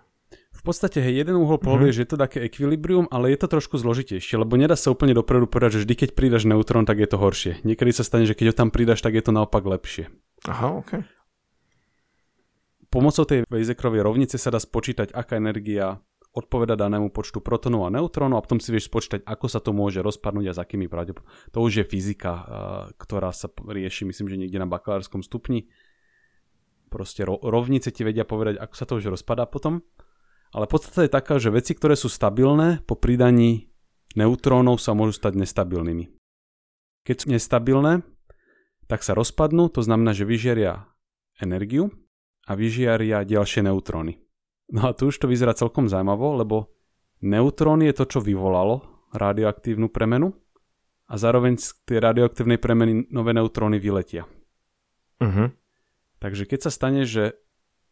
V podstate, hej, jeden uhol povie, mm-hmm. že je to také ekvilibrium, ale je to trošku zložitejšie, lebo nedá sa úplne dopredu povedať, že vždy, keď pridaš neutrón, tak je to horšie. Niekedy sa stane, že keď ho tam pridaš, tak je to naopak lepšie. Aha, ok. Pomocou tej Weizsäckerovej rovnice sa dá spočítať, aká energia odpoveda danému počtu protonov a neutrónov a potom si vieš spočítať, ako sa to môže rozpadnúť a s akými pravdepodobnosťami. To už je fyzika, ktorá sa rieši, myslím, že niekde na bakalárskom stupni. Proste rovnice ti vedia povedať, ako sa to už rozpadá potom. Ale podstata je taká, že veci, ktoré sú stabilné, po pridaní neutrónov sa môžu stať nestabilnými. Keď sú nestabilné, tak sa rozpadnú, to znamená, že vyžiaria energiu a vyžiaria ďalšie neutróny. No a tu už to vyzerá celkom zaujímavo, lebo neutrón je to, čo vyvolalo radioaktívnu premenu a zároveň z tej radioaktívnej premeny nové neutróny vyletia. Uh-huh. Takže keď sa stane, že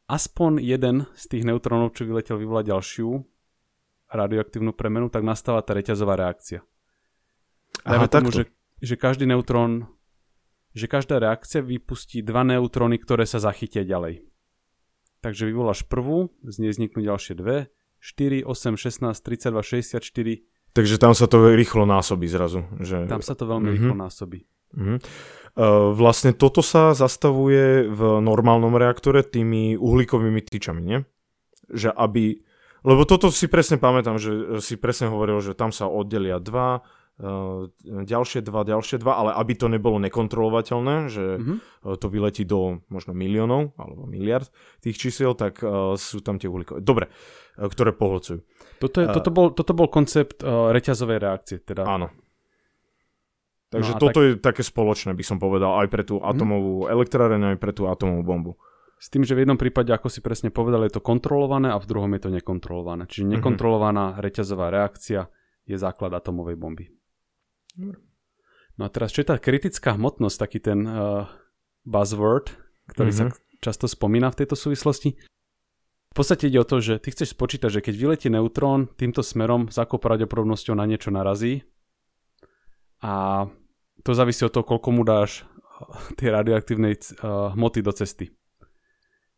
aspoň jeden z tých neutrónov, čo vyletel, vyvolá ďalšiu radioaktívnu premenu, tak nastáva tá reťazová reakcia. Aha, tomu, že, že každý neutrón, že každá reakcia vypustí dva neutróny, ktoré sa zachytia ďalej. Takže vyvoláš prvú, z nej vzniknú ďalšie dve, 4, 8, 16, 32, 64. Takže tam sa to rýchlo násobí zrazu. Že... Tam sa to veľmi mm-hmm. rýchlo násobí. Mm-hmm. Vlastne toto sa zastavuje v normálnom reaktore tými uhlíkovými tyčami, nie? Že aby... Lebo toto si presne pamätám, že si presne hovoril, že tam sa oddelia dva, ďalšie dva, ďalšie dva, ale aby to nebolo nekontrolovateľné, že mm-hmm. to vyletí do možno miliónov alebo miliard tých čísiel, tak uh, sú tam tie uhlíkové. Dobre, uh, ktoré pohlcujú. Toto, je, uh, toto, bol, toto bol koncept uh, reťazovej reakcie. Teda. Áno. Takže no toto tak... je také spoločné, by som povedal, aj pre tú mm-hmm. atomovú elektráreň, aj pre tú atomovú bombu. S tým, že v jednom prípade, ako si presne povedal, je to kontrolované a v druhom je to nekontrolované. Čiže mhm. nekontrolovaná mm-hmm. reťazová reakcia je základ atomovej bomby. No a teraz, čo je tá kritická hmotnosť, taký ten uh, buzzword, ktorý mm-hmm. sa mhm. často spomína v tejto súvislosti. V podstate ide o to, že ty chceš spočítať, že keď vyletí neutrón týmto smerom, s akou pravdepodobnosťou na niečo narazí a to závisí od toho, koľko mu dáš tie radioaktívnej uh, hmoty do cesty.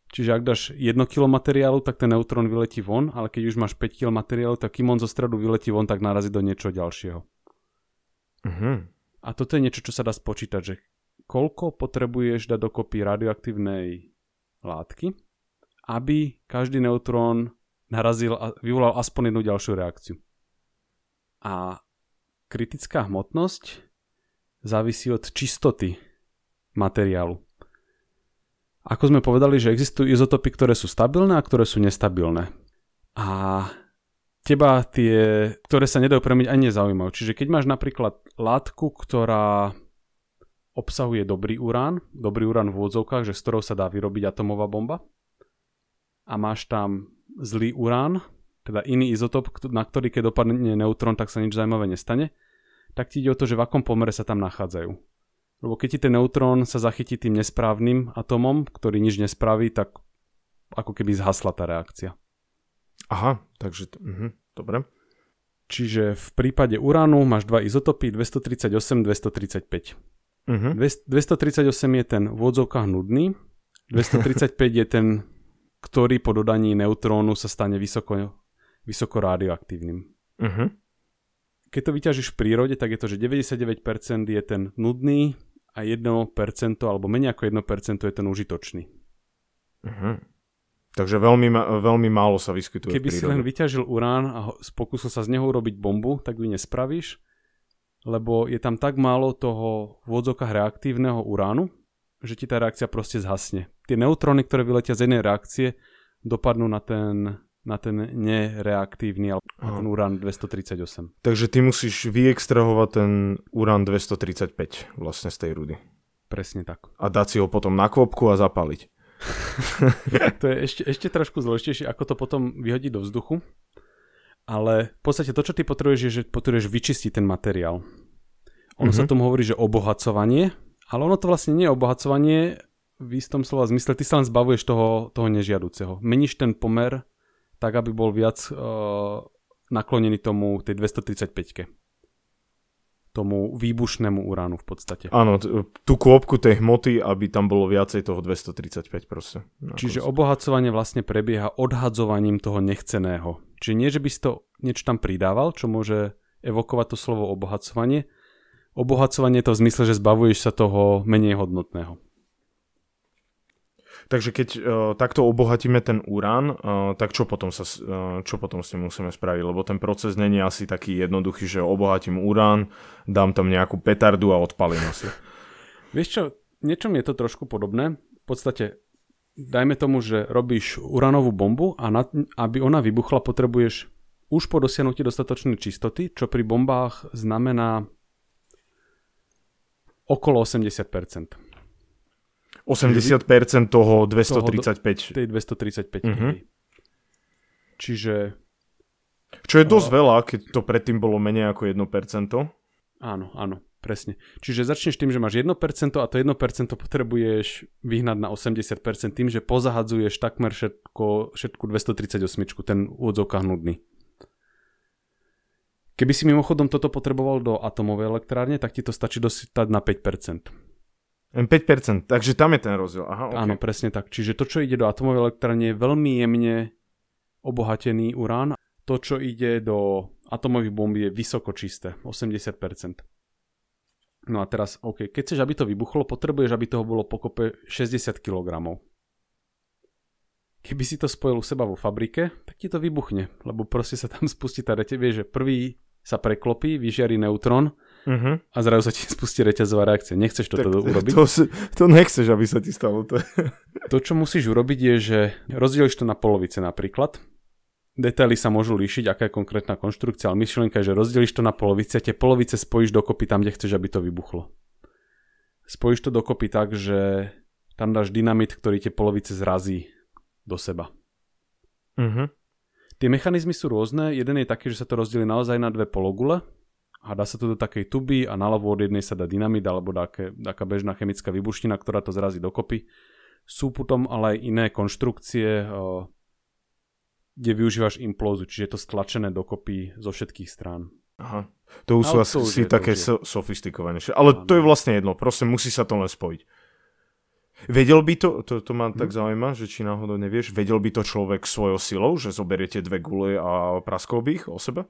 Čiže ak dáš 1 kg materiálu, tak ten neutrón vyletí von, ale keď už máš 5 kg materiálu, tak kým on zo stredu vyletí von, tak narazí do niečo ďalšieho. Uh-huh. A toto je niečo, čo sa dá spočítať, že koľko potrebuješ dať dokopy radioaktívnej látky, aby každý neutrón narazil a vyvolal aspoň jednu ďalšiu reakciu. A kritická hmotnosť závisí od čistoty materiálu. Ako sme povedali, že existujú izotopy, ktoré sú stabilné a ktoré sú nestabilné. A teba tie, ktoré sa nedajú premeniť, ani nezaujímajú. Čiže keď máš napríklad látku, ktorá obsahuje dobrý urán, dobrý urán v úvodzovkách, že z ktorou sa dá vyrobiť atomová bomba, a máš tam zlý urán, teda iný izotop, na ktorý keď dopadne neutrón, tak sa nič zaujímavé nestane, tak ti ide o to, že v akom pomere sa tam nachádzajú. Lebo keď ti ten neutrón sa zachytí tým nesprávnym atomom, ktorý nič nespraví, tak ako keby zhasla tá reakcia. Aha, takže, uh-huh, dobre. Čiže v prípade uránu máš dva izotopy 238, 235. Uh-huh. 238 je ten v odzovkách nudný, 235 je ten, ktorý po dodaní neutrónu sa stane vysoko, vysoko radioaktívnym. Uh-huh. Keď to vyťažíš v prírode, tak je to, že 99% je ten nudný, a 1% alebo menej ako 1% je ten užitočný. Uh-huh. Takže veľmi, veľmi málo sa vyskytuje Keby si len vyťažil urán a pokúsil sa z neho urobiť bombu, tak ju nespravíš, lebo je tam tak málo toho v odzokách reaktívneho uránu, že ti tá reakcia proste zhasne. Tie neutróny, ktoré vyletia z jednej reakcie, dopadnú na ten na ten nereaktívny, na ten urán 238. Takže ty musíš vyextrahovať ten urán 235 vlastne z tej rudy. Presne tak. A dať si ho potom na kvopku a zapaliť. to je ešte, ešte trošku zložitejšie, ako to potom vyhodiť do vzduchu. Ale v podstate to, čo ty potrebuješ, je, že potrebuješ vyčistiť ten materiál. Ono mm-hmm. sa mhm. tomu hovorí, že obohacovanie, ale ono to vlastne nie je obohacovanie v istom slova zmysle. Ty sa len zbavuješ toho, toho nežiaduceho. Meníš ten pomer tak aby bol viac uh, naklonený tomu tej 235-ke. Tomu výbušnému uránu v podstate. Áno, t- tú kôpku tej hmoty, aby tam bolo viacej toho 235 proste. Čiže obohacovanie vlastne prebieha odhadzovaním toho nechceného. Čiže nie, že by si to niečo tam pridával, čo môže evokovať to slovo obohacovanie. Obohacovanie je to v zmysle, že zbavuješ sa toho menej hodnotného. Takže keď uh, takto obohatíme ten urán, uh, tak čo potom, sa, uh, čo potom s ním musíme spraviť? Lebo ten proces není asi taký jednoduchý, že obohatím urán, dám tam nejakú petardu a odpalím asi. Vieš čo, niečom je to trošku podobné. V podstate, dajme tomu, že robíš uránovú bombu a na, aby ona vybuchla, potrebuješ už po dosiahnutí dostatočnej čistoty, čo pri bombách znamená okolo 80%. 80% toho 235. Toho, tej 235. Uh-huh. Čiže... Čo je dosť uh, veľa, keď to predtým bolo menej ako 1%. Áno, áno, presne. Čiže začneš tým, že máš 1% a to 1% potrebuješ vyhnať na 80% tým, že pozahadzuješ takmer všetko, všetku 238, ten úvodzovkách nudný. Keby si mimochodom toto potreboval do atomovej elektrárne, tak ti to stačí dostať na 5%. 5%, takže tam je ten rozdiel. Aha, okay. Áno, presne tak. Čiže to, čo ide do atomovej elektrárne, je veľmi jemne obohatený urán. To, čo ide do atomových bomb, je vysoko čisté, 80%. No a teraz, OK, keď chceš, aby to vybuchlo, potrebuješ, aby toho bolo pokope 60 kg. Keby si to spojil u seba vo fabrike, tak ti to vybuchne, lebo proste sa tam spustí tá rete, vieš, že prvý sa preklopí, vyžiari neutrón uh-huh. a zrazu sa ti spustí reťazová reakcia. Nechceš toto tak, urobiť? To, to nechceš, aby sa ti stalo. To, to, čo musíš urobiť, je, že rozdeliš to na polovice napríklad. Detaily sa môžu líšiť, aká je konkrétna konštrukcia, ale myšlienka je, že rozdeliš to na polovice a tie polovice spojíš dokopy tam, kde chceš, aby to vybuchlo. Spojíš to dokopy tak, že tam dáš dynamit, ktorý tie polovice zrazí do seba. Uh-huh. Tie mechanizmy sú rôzne, jeden je taký, že sa to rozdelí naozaj na dve pologule a dá sa to do takej tuby a naľavo od jednej sa dá dynamit alebo taká bežná chemická vybuština, ktorá to zrazí dokopy. Sú potom ale aj iné konštrukcie, kde využívaš implózu, čiže je to stlačené dokopy zo všetkých strán. Aha. To už sú asi také so, sofistikovanejšie. Ale ano. to je vlastne jedno, proste musí sa to len spojiť. Vedel by to, to, to ma hm. tak zaujíma, že či náhodou nevieš, vedel by to človek svojou silou, že zoberiete dve gule a praskol by ich o sebe?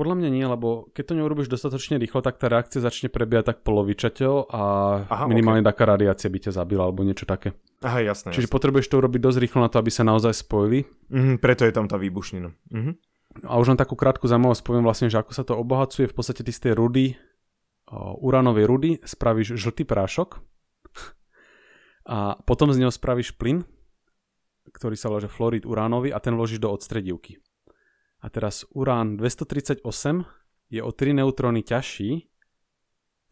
Podľa mňa nie, lebo keď to neurobíš dostatočne rýchlo, tak tá reakcia začne prebiehať tak polovičateľ a Aha, minimálne okay. taká radiácia by ťa zabila alebo niečo také. Aha, jasné. Čiže jasné. potrebuješ to urobiť dosť rýchlo na to, aby sa naozaj spojili. Mm, preto je tam tá výbušnina. Mm-hmm. A už len takú krátku zaujímavosť poviem vlastne, že ako sa to obohacuje. V podstate ty z tej rudy, uránovej rudy, spravíš žltý prášok a potom z neho spravíš plyn, ktorý sa volá fluorid uránový a ten vložíš do odstredivky. A teraz urán 238 je o 3 neutróny ťažší,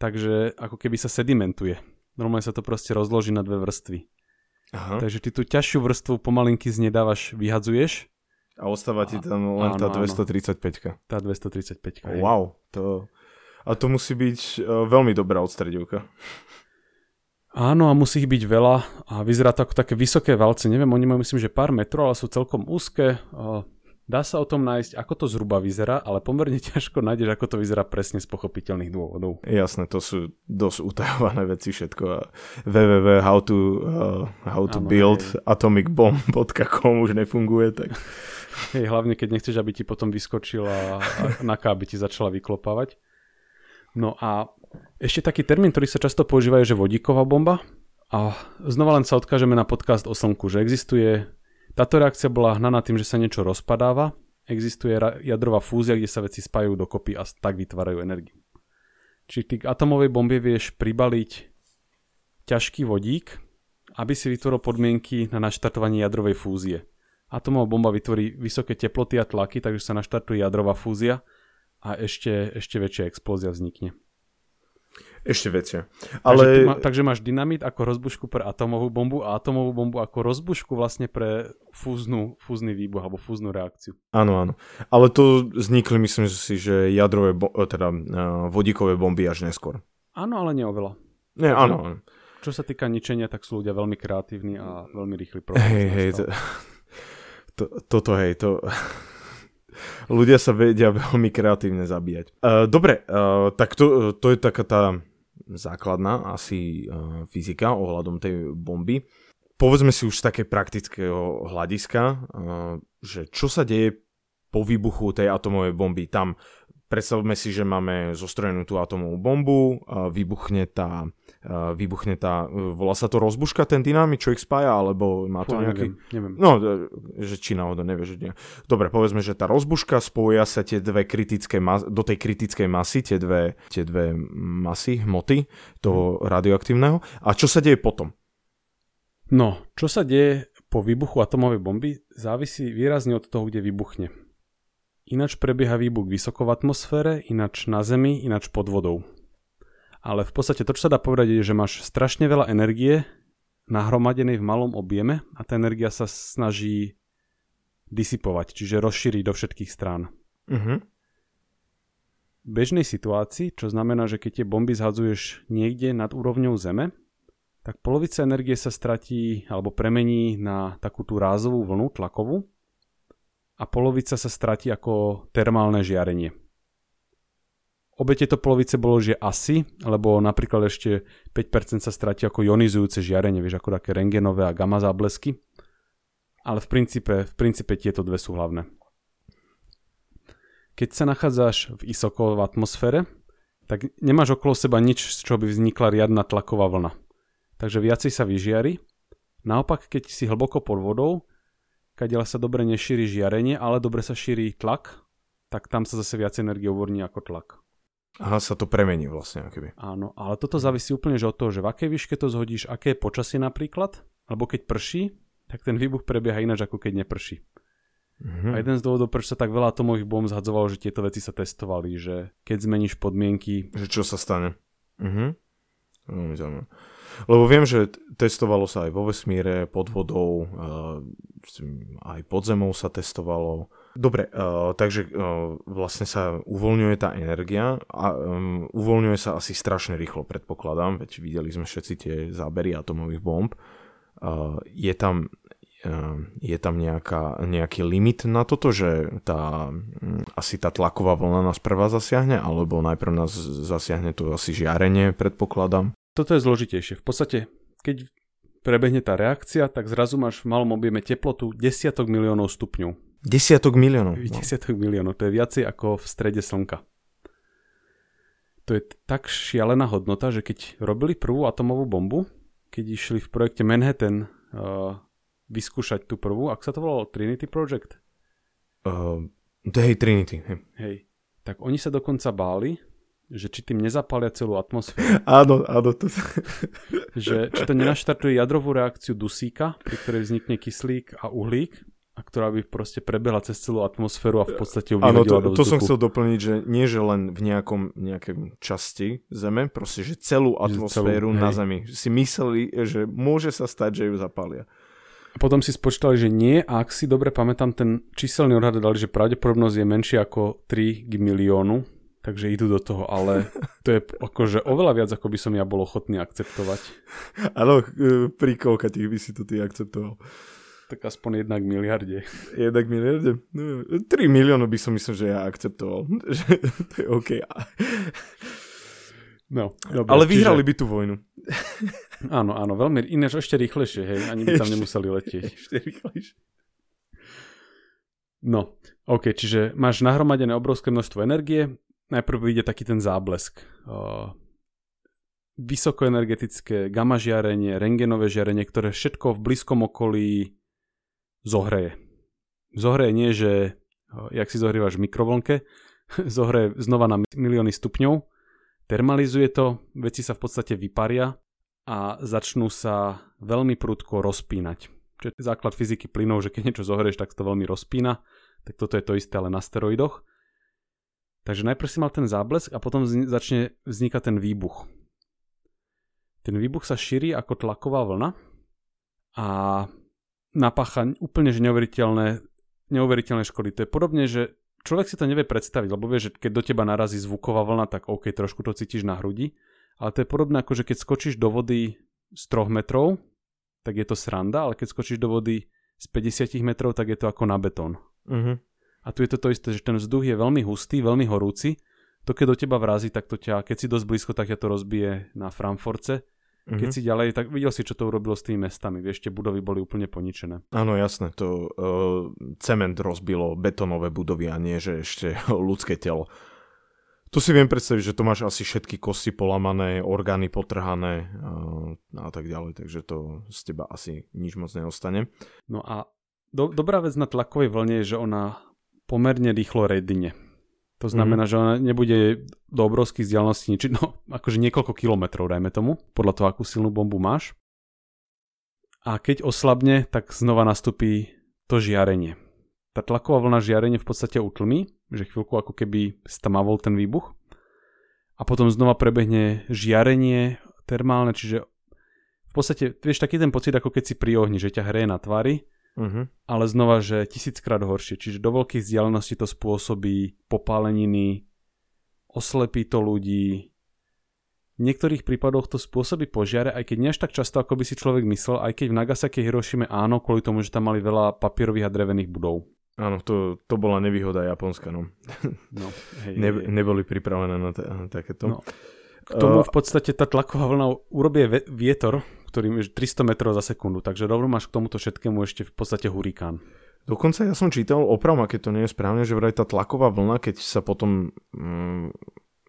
takže ako keby sa sedimentuje. Normálne sa to proste rozloží na dve vrstvy. Aha. Takže ty tú ťažšiu vrstvu pomalinky z nej dávaš, vyhadzuješ. A ostáva ti tam len áno, tá 235. Tá 235. Wow, to... A to musí byť uh, veľmi dobrá odstredivka. Áno, a musí ich byť veľa a vyzerá to ako také vysoké valce. Neviem, oni majú myslím, že pár metrov, ale sú celkom úzke. Dá sa o tom nájsť, ako to zhruba vyzerá, ale pomerne ťažko nájdeš, ako to vyzerá presne z pochopiteľných dôvodov. Jasné, to sú dosť utajované veci všetko. www.howto-build-atomicbomb.com uh, už nefunguje, tak... Hej, hlavne keď nechceš, aby ti potom vyskočila na aby ti začala vyklopávať. No a ešte taký termín, ktorý sa často používa, je, že vodíková bomba. A znova len sa odkážeme na podcast o Slnku, že existuje táto reakcia bola hnaná tým, že sa niečo rozpadáva, existuje jadrová fúzia, kde sa veci spájajú dokopy a tak vytvárajú energiu. Čiže ty k atomovej bombe vieš pribaliť ťažký vodík, aby si vytvoril podmienky na naštartovanie jadrovej fúzie. Atomová bomba vytvorí vysoké teploty a tlaky, takže sa naštartuje jadrová fúzia a ešte, ešte väčšia explózia vznikne. Ešte väčšie. Ale... Takže, má, takže máš dynamit ako rozbušku pre atomovú bombu a atomovú bombu ako rozbušku vlastne pre fúznu, fúzny výbuch alebo fúznu reakciu. Áno, áno. Ale to vznikli, myslím si, že jadrové, e, teda uh, vodíkové bomby až neskôr. Áno, ale neoveľa. Nie, áno, áno. Čo sa týka ničenia, tak sú ľudia veľmi kreatívni a veľmi rýchli. Hej, hej, to, to, toto hej, to... ľudia sa vedia veľmi kreatívne zabíjať. Uh, dobre, uh, tak to, to je taká tá základná asi uh, fyzika ohľadom tej bomby. Povedzme si už z také praktického hľadiska, uh, že čo sa deje po výbuchu tej atomovej bomby. Tam predstavme si, že máme zostrojenú tú atomovú bombu, uh, vybuchne tá, vybuchne tá, uh, volá sa to rozbuška, ten dynamit, čo ich spája, alebo má to Fú, nejaký... Neviem, neviem. No, že či náhodou nevie, že nie. Dobre, povedzme, že tá rozbuška spoja sa tie dve kritické mas- do tej kritickej masy, tie dve, tie dve masy, hmoty toho hmm. radioaktívneho. A čo sa deje potom? No, čo sa deje po výbuchu atomovej bomby závisí výrazne od toho, kde vybuchne. Ináč prebieha výbuch vysoko v atmosfére, ináč na Zemi, ináč pod vodou. Ale v podstate to, čo sa dá povedať, je, že máš strašne veľa energie nahromadenej v malom objeme a tá energia sa snaží disipovať, čiže rozšíriť do všetkých strán. Uh-huh. V bežnej situácii, čo znamená, že keď tie bomby zhadzuješ niekde nad úrovňou Zeme, tak polovica energie sa stratí alebo premení na takú tú rázovú vlnu tlakovú, a polovica sa stratí ako termálne žiarenie. Obe tieto polovice bolo, že asi, lebo napríklad ešte 5% sa stratí ako ionizujúce žiarenie, vieš, ako také rengenové a gamma záblesky. Ale v princípe, v princípe tieto dve sú hlavné. Keď sa nachádzaš v isoko v atmosfére, tak nemáš okolo seba nič, z čoho by vznikla riadna tlaková vlna. Takže viacej sa vyžiari. Naopak, keď si hlboko pod vodou, kadiaľ sa dobre nešíri žiarenie, ale dobre sa šíri tlak, tak tam sa zase viac energie uvorní ako tlak. Aha, sa to premení vlastne. Akoby. Áno, ale toto závisí úplne že od toho, že v akej výške to zhodíš, aké je počasie napríklad, alebo keď prší, tak ten výbuch prebieha ináč ako keď neprší. Mm-hmm. A jeden z dôvodov, prečo sa tak veľa atomových bomb zhadzovalo, že tieto veci sa testovali, že keď zmeníš podmienky... Že čo sa stane. Mhm. Veľmi zaujímavé. Lebo viem, že testovalo sa aj vo vesmíre, pod vodou, aj pod zemou sa testovalo. Dobre, takže vlastne sa uvoľňuje tá energia a um, uvoľňuje sa asi strašne rýchlo, predpokladám, veď videli sme všetci tie zábery atomových bomb. uh, je tam uh, je tam nejaká, nejaký limit na toto, že tá, um, asi tá tlaková vlna nás prvá zasiahne, alebo najprv nás zasiahne to asi žiarenie, predpokladám? Toto je zložitejšie. V podstate, keď prebehne tá reakcia, tak zrazu máš v malom objeme teplotu desiatok miliónov stupňov. Desiatok miliónov? Desiatok miliónov, to je viacej ako v strede Slnka to je tak šialená hodnota, že keď robili prvú atomovú bombu, keď išli v projekte Manhattan uh, vyskúšať tú prvú, ak sa to volalo Trinity Project? Uh, hej, Trinity. Hej. hej. Tak oni sa dokonca báli, že či tým nezapália celú atmosféru. áno, áno. To... že či to nenaštartuje jadrovú reakciu dusíka, pri ktorej vznikne kyslík a uhlík a ktorá by proste prebehla cez celú atmosféru a v podstate ju Áno, to, to som chcel doplniť, že nie že len v nejakom nejakej časti Zeme, proste, že celú atmosféru celú, na hej. Zemi. Si mysleli, že môže sa stať, že ju zapália. A potom si spočítali, že nie a ak si dobre pamätám, ten číselný odhad dali, že pravdepodobnosť je menšia ako 3 k miliónu, takže idú do toho, ale to je akože oveľa viac, ako by som ja bol ochotný akceptovať. Áno, e, pri koľka tých by si to ty akceptoval? Tak aspoň jednak miliarde. Jednak miliarde? No, 3 miliónov by som myslel, že ja akceptoval. To je OK. No, dobre, Ale vyhrali čiže... by tú vojnu. Áno, áno, veľmi, ináč ešte rýchlejšie, hej, ani by tam ešte, nemuseli letieť. Ešte rýchlejšie. No, OK, čiže máš nahromadené obrovské množstvo energie, najprv ide taký ten záblesk. Uh, vysokoenergetické gamma žiarenie, rengenové žiarenie, ktoré všetko v blízkom okolí zohreje. Zohreje nie, že jak si zohrievaš v mikrovlnke, zohreje znova na milióny stupňov, termalizuje to, veci sa v podstate vyparia a začnú sa veľmi prudko rozpínať. Čo je základ fyziky plynov, že keď niečo zohrieš, tak to veľmi rozpína. Tak toto je to isté, ale na steroidoch. Takže najprv si mal ten záblesk a potom začne vznikať ten výbuch. Ten výbuch sa šíri ako tlaková vlna a napácha úplne že neuveriteľné, neuveriteľné škody. To je podobne, že človek si to nevie predstaviť, lebo vie, že keď do teba narazí zvuková vlna, tak OK, trošku to cítiš na hrudi, ale to je podobné ako, že keď skočíš do vody z 3 metrov, tak je to sranda, ale keď skočíš do vody z 50 metrov, tak je to ako na betón. Uh-huh. A tu je to to isté, že ten vzduch je veľmi hustý, veľmi horúci, to keď do teba vrazí, tak to ťa, keď si dosť blízko, tak ťa to rozbije na Mm-hmm. Keď mhm. si ďalej, tak videl si, čo to urobilo s tými mestami. Vieš, tie budovy boli úplne poničené. Áno, jasné. To uh, cement rozbilo betonové budovy a nie, že ešte ľudské telo. Tu si viem predstaviť, že to máš asi všetky kosti polamané, orgány potrhané uh, a tak ďalej, takže to z teba asi nič moc neostane. No a do, dobrá vec na tlakovej vlne je, že ona pomerne rýchlo redine. To znamená, mm. že ona nebude do obrovských vzdialeností ničiť, no akože niekoľko kilometrov, dajme tomu, podľa toho, akú silnú bombu máš. A keď oslabne, tak znova nastupí to žiarenie. Tá tlaková vlna žiarenie v podstate utlmí, že chvíľku ako keby stamavol ten výbuch. A potom znova prebehne žiarenie termálne, čiže v podstate, vieš, taký ten pocit, ako keď si pri ohni, že ťa hreje na tvári Uh-huh. Ale znova, že tisíckrát horšie. Čiže do veľkých vzdialeností to spôsobí popáleniny, oslepí to ľudí. V niektorých prípadoch to spôsobí požiare, aj keď nie až tak často, ako by si človek myslel, aj keď v Nagasaki Hirošime áno, kvôli tomu, že tam mali veľa papierových a drevených budov. Áno, to, to bola nevýhoda Japonska, no. no hej, ne, hej. Neboli pripravené na, t- na takéto. No. K tomu v podstate tá tlaková vlna urobie vietor, ktorým je 300 metrov za sekundu, takže rovno máš k tomuto všetkému ešte v podstate hurikán. Dokonca ja som čítal, opravom, keď to nie je správne, že vraj tá tlaková vlna, keď sa potom, mm,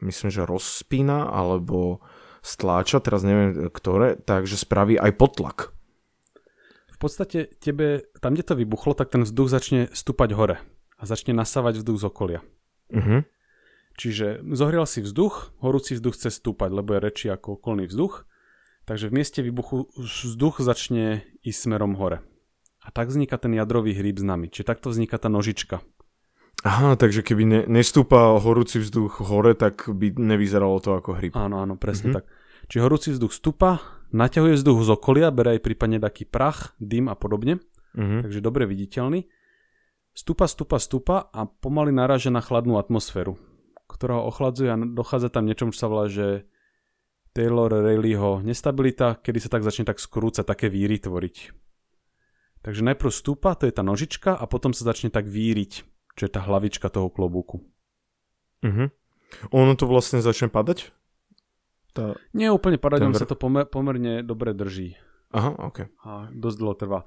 myslím, že rozspína, alebo stláča, teraz neviem ktoré, takže spraví aj potlak. V podstate tebe, tam kde to vybuchlo, tak ten vzduch začne stúpať hore a začne nasávať vzduch z okolia. Uh-huh. Čiže zohrial si vzduch, horúci vzduch chce stúpať, lebo je reči ako okolný vzduch Takže v mieste výbuchu vzduch začne ísť smerom hore. A tak vzniká ten jadrový hríb s nami. Čiže takto vzniká tá nožička. Aha, takže keby ne, nestúpa horúci vzduch hore, tak by nevyzeralo to ako hryb. Áno, áno, presne mm-hmm. tak. Čiže horúci vzduch stúpa, naťahuje vzduch z okolia, bere aj prípadne taký prach, dym a podobne. Mm-hmm. Takže dobre viditeľný. Stúpa, stúpa, stúpa a pomaly naráža na chladnú atmosféru, ktorá ho ochladzuje a dochádza tam niečom, čo sa volá, že Taylor Rayleighho nestabilita, kedy sa tak začne tak skrúcať, také víry tvoriť. Takže najprv stúpa, to je tá nožička a potom sa začne tak víriť, čo je tá hlavička toho klobúku. Uh-huh. Ono to vlastne začne padať? Tá... Nie úplne padať, on sa to pomer- pomerne dobre drží. Aha, ok. A dosť dlho trvá.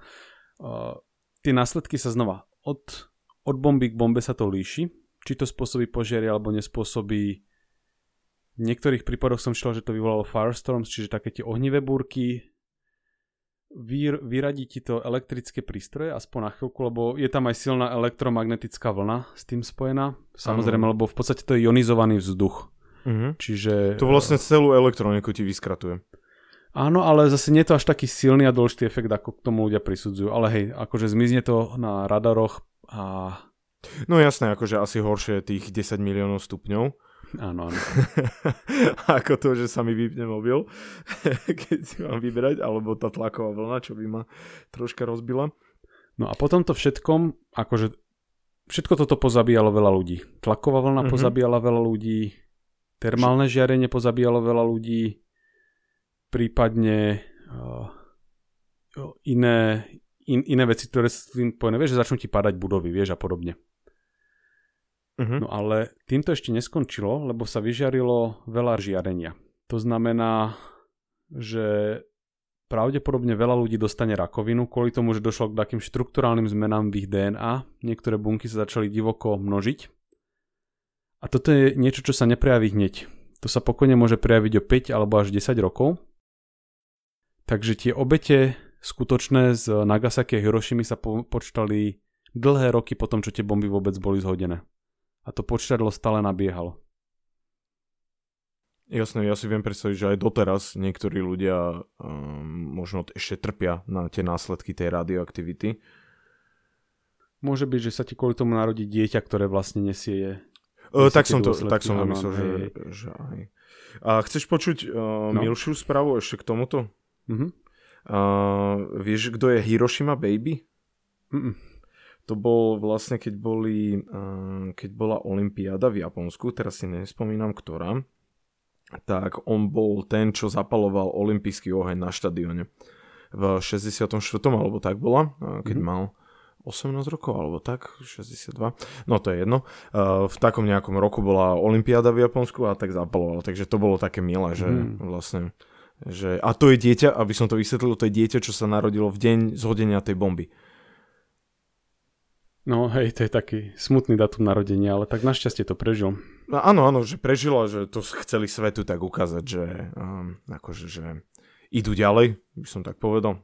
Uh, tie následky sa znova od, od bomby k bombe sa to líši. Či to spôsobí požiary alebo nespôsobí v niektorých prípadoch som čítal, že to vyvolalo firestorms, čiže také tie ohnivé búrky. Vyr, vyradí ti to elektrické prístroje, aspoň na chvíľku, lebo je tam aj silná elektromagnetická vlna s tým spojená. Samozrejme, lebo v podstate to je ionizovaný vzduch. Uh-huh. Čiže... To vlastne celú elektroniku ti vyskratuje. Áno, ale zase nie je to až taký silný a dôležitý efekt, ako k tomu ľudia prisudzujú. Ale hej, akože zmizne to na radaroch a... No jasné, akože asi horšie tých 10 miliónov stupňov. Áno, áno. Ako to, že sa mi vypne mobil, keď si mám vybrať, alebo tá tlaková vlna, čo by ma troška rozbila. No a potom to všetkom, akože všetko toto pozabíjalo veľa ľudí. Tlaková vlna mm-hmm. pozabíjala veľa ľudí, termálne žiarenie pozabíjalo veľa ľudí, prípadne uh, iné, in, iné veci, ktoré s tým pojené, vieš, že začnú ti padať budovy, vieš, a podobne. Uh-huh. No ale týmto ešte neskončilo, lebo sa vyžiarilo veľa žiarenia. To znamená, že pravdepodobne veľa ľudí dostane rakovinu kvôli tomu, že došlo k takým štruktúrálnym zmenám v ich DNA. Niektoré bunky sa začali divoko množiť. A toto je niečo, čo sa neprejaví hneď. To sa pokojne môže prejaviť o 5 alebo až 10 rokov. Takže tie obete skutočné z Nagasaki a Hirošimy sa po- počítali dlhé roky po tom, čo tie bomby vôbec boli zhodené a to počítadlo stále nabiehalo. Jasné, ja si viem predstaviť, že aj doteraz niektorí ľudia um, možno ešte trpia na tie následky tej radioaktivity. Môže byť, že sa ti kvôli tomu narodí dieťa, ktoré vlastne nesie... Uh, tak, som to, tak som to myslel, že, že aj. A chceš počuť uh, no. milšiu správu ešte k tomuto? Uh-huh. Uh, vieš, kto je Hiroshima Baby? Uh-uh to bol vlastne, keď, boli, keď bola Olympiáda v Japonsku, teraz si nespomínam ktorá, tak on bol ten, čo zapaloval olympijský oheň na štadióne. V 64. alebo tak bola, keď mm-hmm. mal 18 rokov alebo tak, 62, no to je jedno. V takom nejakom roku bola Olympiáda v Japonsku a tak zapaloval, takže to bolo také milé, že mm. vlastne že, a to je dieťa, aby som to vysvetlil, to je dieťa, čo sa narodilo v deň zhodenia tej bomby. No hej, to je taký smutný datum narodenia, ale tak našťastie to prežil. No, áno, áno, že prežila, že to chceli svetu tak ukázať, že um, akože, že idú ďalej, by som tak povedal.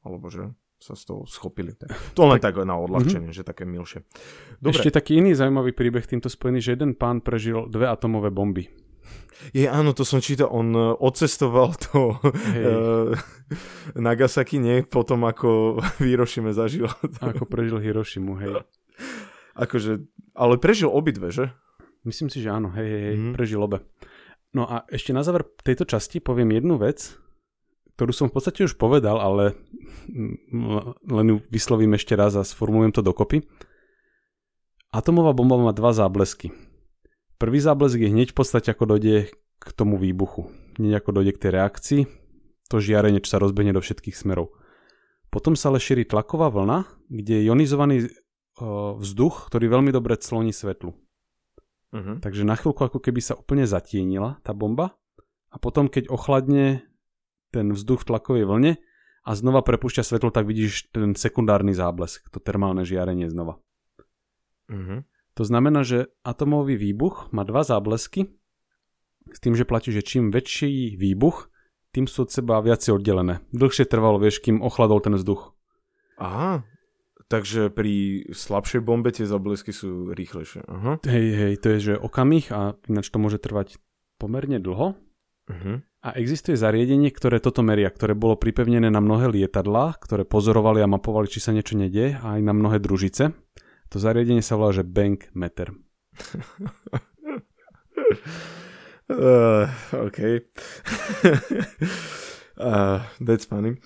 Alebo že sa z toho schopili. To len tak, tak na odľahčenie, mm-hmm. že také milšie. Dobre. Ešte taký iný zaujímavý príbeh týmto spojený, že jeden pán prežil dve atomové bomby. Je, áno, to som čítal, on uh, odcestoval to uh, Nagasaki, nie? Potom ako v Hirošime zažil. Ako prežil Hirošimu, hej. Akože, ale prežil obidve, že? Myslím si, že áno, hej, hej, hej, mm. prežil obe. No a ešte na záver tejto časti poviem jednu vec, ktorú som v podstate už povedal, ale len ju vyslovím ešte raz a sformulujem to dokopy. Atomová bomba má dva záblesky. Prvý záblesk je hneď v podstate ako dojde k tomu výbuchu. Hneď ako dojde k tej reakcii, to žiarenie, čo sa rozbehne do všetkých smerov. Potom sa ale šíri tlaková vlna, kde je ionizovaný uh, vzduch, ktorý veľmi dobre cloní svetlu. Uh-huh. Takže na chvíľku ako keby sa úplne zatienila tá bomba a potom keď ochladne ten vzduch v tlakovej vlne a znova prepúšťa svetlo, tak vidíš ten sekundárny záblesk, to termálne žiarenie znova. Uh-huh. To znamená, že atomový výbuch má dva záblesky, s tým, že platí, že čím väčší výbuch, tým sú od seba viacej oddelené. Dlhšie trvalo, vieš, kým ochladol ten vzduch. Aha, takže pri slabšej bombe tie záblesky sú rýchlejšie. Aha. Hej, hej, to je, že okamih a ináč to môže trvať pomerne dlho. Uh-huh. A existuje zariadenie, ktoré toto meria, ktoré bolo pripevnené na mnohé lietadlá, ktoré pozorovali a mapovali, či sa niečo nedie, a aj na mnohé družice. To zariadenie sa volá, že Bank Meter. uh, OK. uh, that's funny.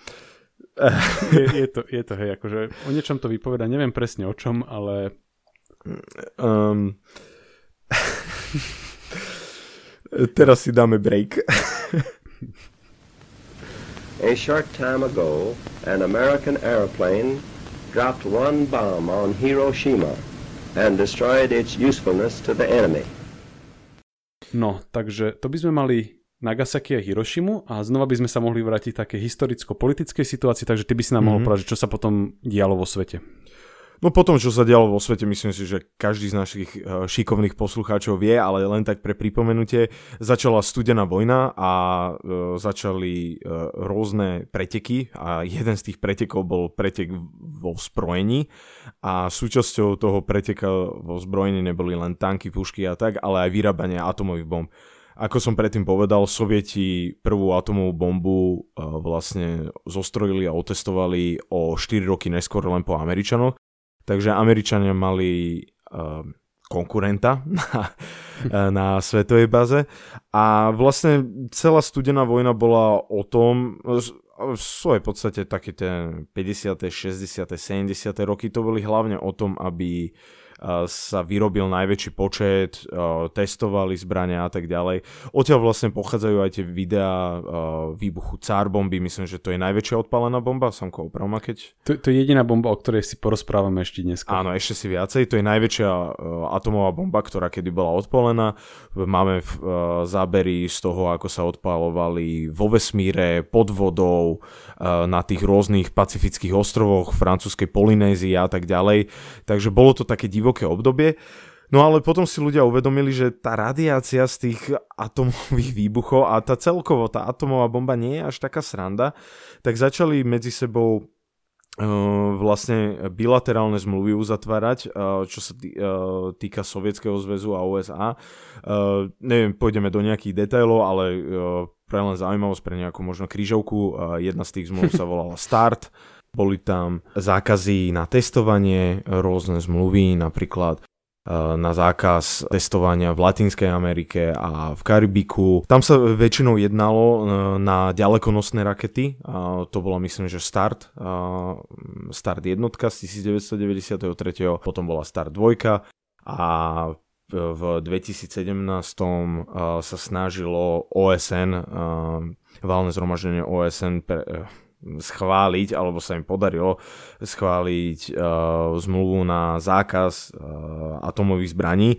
je, je, to, je to, hej, akože o niečom to vypoveda, neviem presne o čom, ale... Um, teraz si dáme break. A short time ago, an American airplane dropped one bomb on Hiroshima and destroyed its usefulness to the enemy. No, takže to by sme mali Nagasaki a Hirošimu a znova by sme sa mohli vrátiť také historicko-politickej situácii, takže ty by si nám mm-hmm. mohol povedať, čo sa potom dialo vo svete. No potom, čo sa dialo vo svete, myslím si, že každý z našich uh, šikovných poslucháčov vie, ale len tak pre pripomenutie, začala studená vojna a uh, začali uh, rôzne preteky a jeden z tých pretekov bol pretek vo zbrojení. A súčasťou toho preteka vo zbrojení neboli len tanky, pušky a tak, ale aj vyrábanie atomových bomb. Ako som predtým povedal, Sovieti prvú atomovú bombu vlastne zostrojili a otestovali o 4 roky neskôr len po Američanoch Takže Američania mali uh, konkurenta na, na svetovej baze a vlastne celá studená vojna bola o tom, v svojej podstate také tie 50., 60., 70. roky to boli hlavne o tom, aby sa vyrobil najväčší počet, testovali zbrania a tak ďalej. Odtiaľ vlastne pochádzajú aj tie videá výbuchu Cár bomby, myslím, že to je najväčšia odpálená bomba, Samko, opravma keď... To, to je jediná bomba, o ktorej si porozprávame ešte dnes. Áno, ešte si viacej, to je najväčšia atomová bomba, ktorá kedy bola odpálená. Máme zábery z toho, ako sa odpálovali vo vesmíre, pod vodou, na tých rôznych pacifických ostrovoch, francúzskej Polynézii a tak ďalej. Takže bolo to také divo divoké obdobie. No ale potom si ľudia uvedomili, že tá radiácia z tých atomových výbuchov a tá celkovo tá atomová bomba nie je až taká sranda, tak začali medzi sebou Uh, vlastne bilaterálne zmluvy uzatvárať, uh, čo sa uh, týka Sovietskeho zväzu a USA. Neviem, pôjdeme do nejakých detailov, ale pre len zaujímavosť, pre nejakú možno krížovku, jedna z tých zmluv sa volala START, boli tam zákazy na testovanie, rôzne zmluvy, napríklad e, na zákaz testovania v Latinskej Amerike a v Karibiku. Tam sa väčšinou jednalo e, na ďalekonosné rakety, to bola myslím, že Start, Start jednotka z 1993, potom bola Start dvojka a v 2017 sa snažilo OSN, valné zhromaždenie OSN pre, schváliť, alebo sa im podarilo schváliť uh, zmluvu na zákaz uh, atomových zbraní.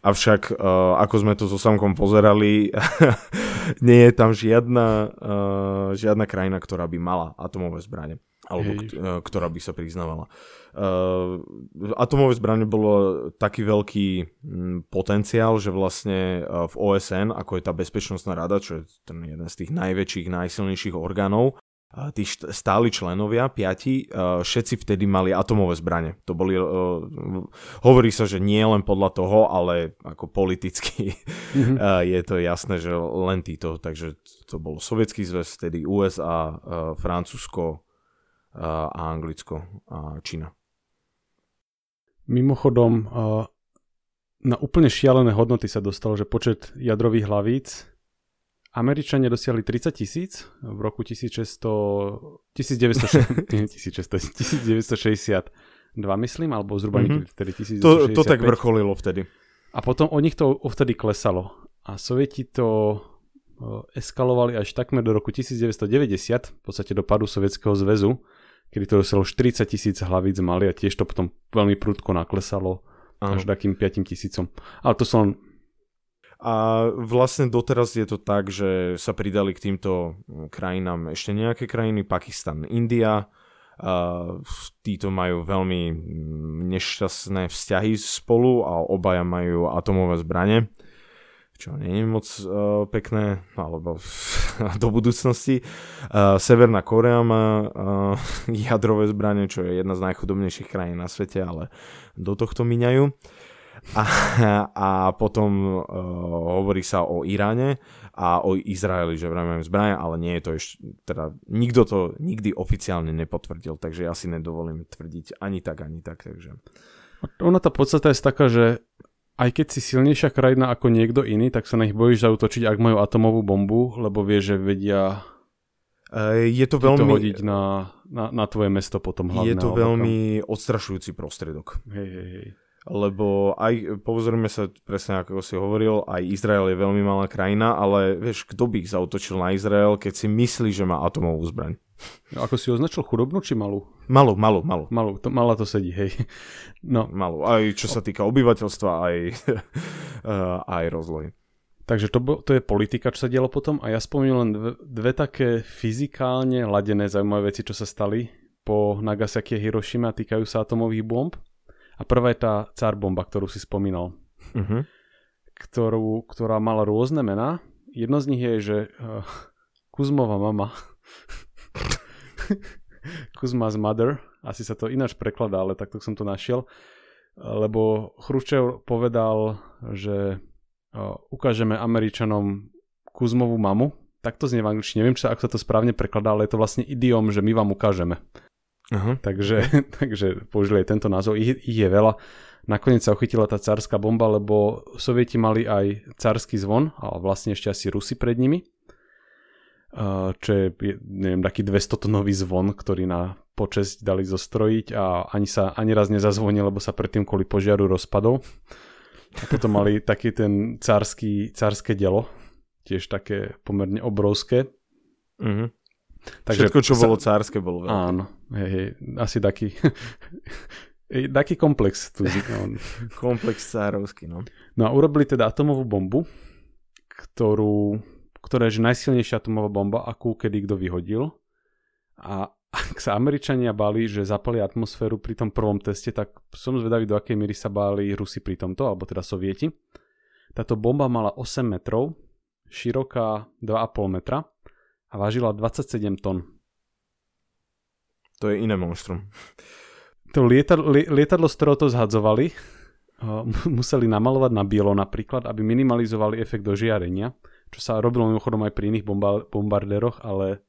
Avšak, uh, ako sme to so Samkom pozerali, nie je tam žiadna, uh, žiadna krajina, ktorá by mala atomové zbranie alebo k- ktorá by sa priznávala. Uh, atomové zbranie bolo taký veľký m, potenciál, že vlastne v OSN, ako je tá bezpečnostná rada, čo je ten jeden z tých najväčších, najsilnejších orgánov, tí stáli členovia, piati, všetci vtedy mali atomové zbranie. To boli, hovorí sa, že nie len podľa toho, ale ako politicky mm-hmm. je to jasné, že len títo, takže to bol Sovietský zväz, vtedy USA, Francúzsko a Anglicko a Čína. Mimochodom, na úplne šialené hodnoty sa dostalo, že počet jadrových hlavíc Američania dosiahli 30 tisíc v roku 1600, 1900, 1962, myslím, alebo zhruba mm-hmm. vtedy 1965. To, to tak vrcholilo vtedy. A potom od nich to vtedy klesalo. A Sovieti to eskalovali až takmer do roku 1990, v podstate do padu Sovietskeho zväzu, kedy to dosiahlo 40 tisíc hlavíc mali a tiež to potom veľmi prudko naklesalo až takým 5 tisícom. Ale to sú len a vlastne doteraz je to tak, že sa pridali k týmto krajinám ešte nejaké krajiny, Pakistan, India. Uh, títo majú veľmi nešťastné vzťahy spolu a obaja majú atomové zbranie, čo nie je moc uh, pekné, alebo do budúcnosti. Uh, Severná Korea má uh, jadrové zbranie, čo je jedna z najchudobnejších krajín na svete, ale do tohto miňajú. A, a potom uh, hovorí sa o Iráne a o Izraeli, že vrajme zbrania, ale nie je to ešte, teda nikto to nikdy oficiálne nepotvrdil, takže ja si nedovolím tvrdiť ani tak, ani tak, takže... Ona tá podstata je taká, že aj keď si silnejšia krajina ako niekto iný, tak sa na nich bojíš zautočiť, ak majú atomovú bombu, lebo vie, že vedia je to veľmi... to hodiť na, na, na tvoje mesto potom hlavne. Je to veľmi odstrašujúci prostriedok. Hej, hej, hej. Lebo aj, pozrieme sa presne ako si hovoril, aj Izrael je veľmi malá krajina, ale vieš, kto by ich zautočil na Izrael, keď si myslí, že má atomovú zbraň? No, ako si označil chudobnú či malú? Malú, malú, malú. Malú, to, malá to sedí, hej. No. Malú, aj čo sa týka obyvateľstva, aj, aj rozlohy. Takže to, to je politika, čo sa dialo potom a ja spomínam len dve, dve také fyzikálne ladené zaujímavé veci, čo sa stali po Nagasaki a Hiroshima týkajú sa atomových bomb. A prvá je tá car bomba, ktorú si spomínal. Uh-huh. Ktorú, ktorá mala rôzne mená. Jedno z nich je, že uh, Kuzmova mama. Kuzma's mother. Asi sa to ináč prekladá, ale takto som to našiel. Lebo Chruščev povedal, že uh, ukážeme Američanom Kuzmovú mamu. Tak to znie v angličtine. Neviem, či sa, ako sa to správne prekladá, ale je to vlastne idiom, že my vám ukážeme. Uh-huh. Takže, takže použili aj tento názov. Ich, ich je veľa. Nakoniec sa uchytila tá cárska bomba, lebo Sovieti mali aj cársky zvon, a vlastne ešte asi Rusi pred nimi. Čo je, neviem, taký 200-tonový zvon, ktorý na počesť dali zostrojiť a ani sa ani raz nezazvonil, lebo sa predtým kvôli požiaru rozpadol. A potom mali taký ten cársky, cárske dielo, tiež také pomerne obrovské. Uh-huh. Takže Všetko, čo sa... bolo cárske, bolo veľké. Áno, hej, hej, asi taký, taký komplex. Tu, no. komplex cárovský, no. No a urobili teda atomovú bombu, ktorú, ktorá je najsilnejšia atomová bomba, akú kedy kto vyhodil. A ak sa Američania báli, že zapali atmosféru pri tom prvom teste, tak som zvedavý, do akej míry sa báli Rusi pri tomto, alebo teda Sovieti. Táto bomba mala 8 metrov, široká 2,5 metra a vážila 27 tón. To je iné monštrum. To lietadlo, lietadlo z ktorého to zhadzovali, museli namalovať na bielo napríklad, aby minimalizovali efekt do žiarenia, čo sa robilo mimochodom aj pri iných bomba- bombardéroch, ale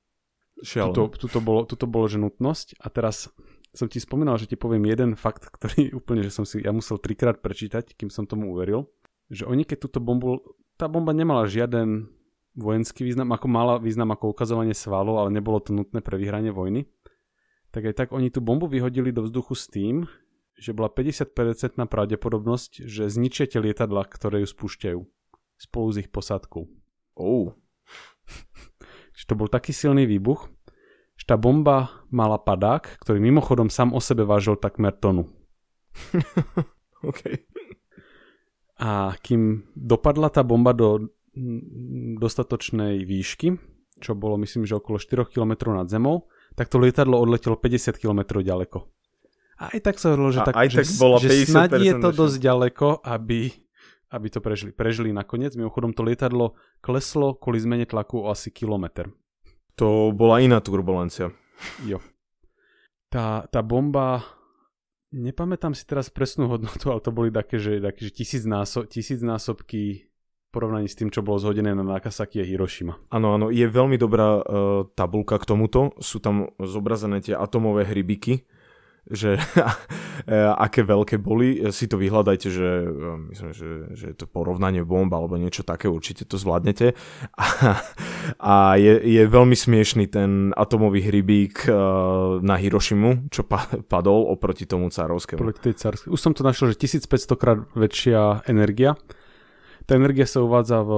tuto, tuto, bolo, tuto bolo že nutnosť. A teraz som ti spomínal, že ti poviem jeden fakt, ktorý úplne, že som si ja musel trikrát prečítať, kým som tomu uveril, že oni keď túto bombu, tá bomba nemala žiaden vojenský význam, ako mala význam ako ukazovanie svalov, ale nebolo to nutné pre vyhranie vojny, tak aj tak oni tú bombu vyhodili do vzduchu s tým, že bola 50% pravdepodobnosť, že zničíte lietadla, ktoré ju spúšťajú spolu s ich posádkou. Oh. Že to bol taký silný výbuch, že tá bomba mala padák, ktorý mimochodom sám o sebe vážil takmer tonu. okay. A kým dopadla tá bomba do dostatočnej výšky, čo bolo myslím, že okolo 4 km nad zemou, tak to lietadlo odletelo 50 km ďaleko. A aj tak sa hovorilo, že, tak, že, tak bola že snad je to dosť ďaleko, aby, aby to prežili. Prežili nakoniec. Mimochodom to lietadlo kleslo kvôli zmene tlaku o asi kilometr. To bola iná turbulencia. Jo. Tá, tá bomba, nepamätám si teraz presnú hodnotu, ale to boli také, že, také, že tisíc, násob, tisíc násobky porovnaní s tým, čo bolo zhodené na Nagasaki a Hiroshima. Áno, áno, je veľmi dobrá uh, tabulka k tomuto. Sú tam zobrazené tie atomové hrybiky, že aké veľké boli. Si to vyhľadajte, že e, myslím, že, že je to porovnanie bomba alebo niečo také, určite to zvládnete. A, a je, je veľmi smiešný ten atomový hrybík uh, na Hiroshimu, čo pa, padol oproti tomu cárovskému. Už som to našiel, že 1500 krát väčšia energia tá energia sa uvádza v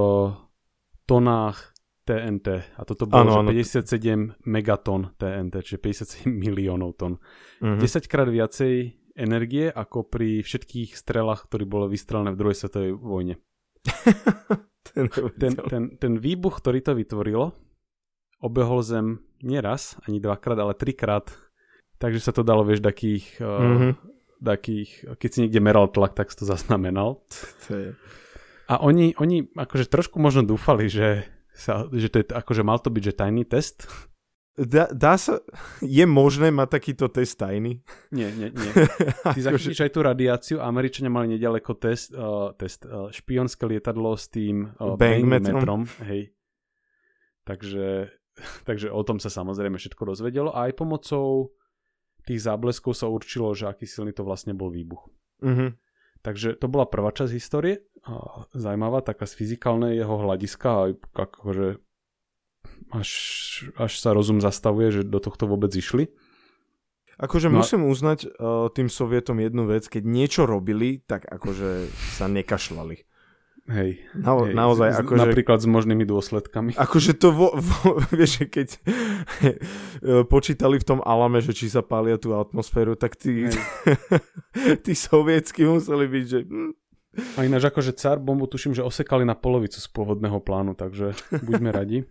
tonách TNT a toto bolo ano, že 57 megaton TNT, čiže 57 miliónov tón. Uh-huh. 10 krát viacej energie ako pri všetkých strelách, ktorí boli vystrelené v druhej svetovej vojne. ten, ten, ten, ten výbuch, ktorý to vytvorilo, obehol Zem nieraz, ani dvakrát, ale trikrát. Takže sa to dalo, vieš, takých, uh, takých keď si niekde meral tlak, tak si to zaznamenal. To je... A oni, oni akože trošku možno dúfali, že, sa, že to je, akože mal to byť, že tajný test. Dá, dá sa, je možné mať takýto test tajný? Nie, nie, nie. Ty zachytíš aj tú radiáciu Američania mali nedaleko test, uh, test uh, špionské lietadlo s tým uh, bang, bang metrom. metrom. Hej. Takže, takže o tom sa samozrejme všetko dozvedelo a aj pomocou tých zábleskov sa určilo, že aký silný to vlastne bol výbuch. Uh-huh. Takže to bola prvá časť histórie, zaujímavá, taká z fyzikálnej jeho hľadiska, akože až, až sa rozum zastavuje, že do tohto vôbec išli. Akože No musím uznať uh, tým Sovietom jednu vec, keď niečo robili, tak akože sa nekašľali. Hej. Na, hej. naozaj, Z- akože... Napríklad s možnými dôsledkami. Akože to, vo, vo, vieš, keď eh, počítali v tom Alame, že či sa pália tú atmosféru, tak tí, tí sovietsky museli byť, že... hm, A ináč akože car bombu tuším, že osekali na polovicu z pôvodného plánu, takže buďme radi.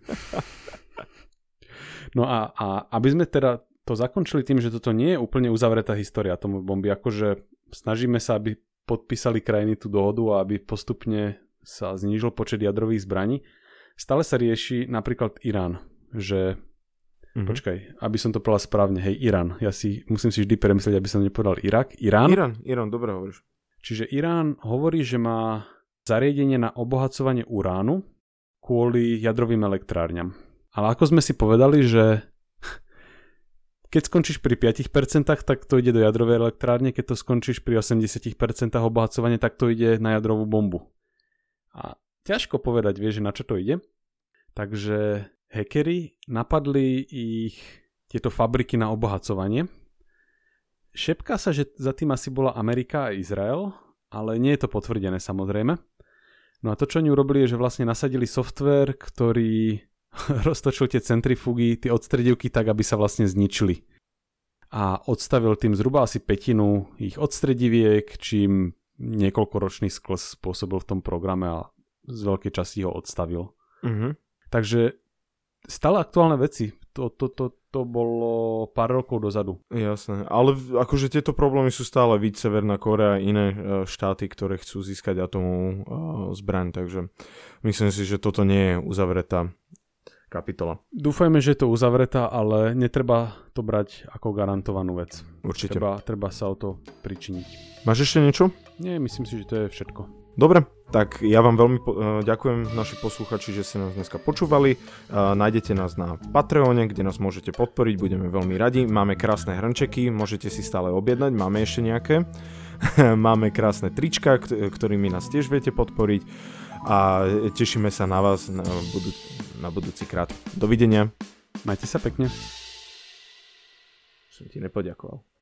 No a, a aby sme teda to zakončili tým, že toto nie je úplne uzavretá história atomovej bomby, akože snažíme sa, aby podpísali krajiny tú dohodu a aby postupne sa znížil počet jadrových zbraní. Stále sa rieši napríklad Irán, že Mhm. počkaj, aby som to povedal správne, hej, Irán. Ja si musím si vždy premyslieť, aby som nepovedal Irak. Irán? Irán, Irán, dobre hovoríš. Čiže Irán hovorí, že má zariadenie na obohacovanie uránu kvôli jadrovým elektrárňam. Ale ako sme si povedali, že keď skončíš pri 5%, tak to ide do jadrovej elektrárne, keď to skončíš pri 80% obohacovania, tak to ide na jadrovú bombu. A ťažko povedať, vieš, na čo to ide. Takže hackeri napadli ich tieto fabriky na obohacovanie. Šepká sa, že za tým asi bola Amerika a Izrael, ale nie je to potvrdené samozrejme. No a to, čo oni urobili, je, že vlastne nasadili software, ktorý roztočil tie centrifugy, tie odstredivky tak, aby sa vlastne zničili. A odstavil tým zhruba asi petinu ich odstrediviek, čím niekoľkoročný skls spôsobil v tom programe a z veľkej časti ho odstavil. Mhm. Takže stále aktuálne veci. To, to, to, to bolo pár rokov dozadu. Jasné, ale akože tieto problémy sú stále víc Severná Korea a iné e, štáty, ktoré chcú získať atomovú e, zbraň, takže myslím si, že toto nie je uzavretá kapitola. Dúfajme, že je to uzavretá, ale netreba to brať ako garantovanú vec. Určite. Treba, treba sa o to pričiniť. Máš ešte niečo? Nie, myslím si, že to je všetko. Dobre, tak ja vám veľmi po- e, ďakujem naši posluchači, že ste nás dneska počúvali. E, Nájdete nás na Patreone, kde nás môžete podporiť, budeme veľmi radi. Máme krásne hrnčeky, môžete si stále objednať, máme ešte nejaké. Máme krásne trička, kt- ktorými nás tiež viete podporiť a tešíme sa na vás na, budú- na budúci krát. Dovidenia. Majte sa pekne. Som ti nepoďakoval.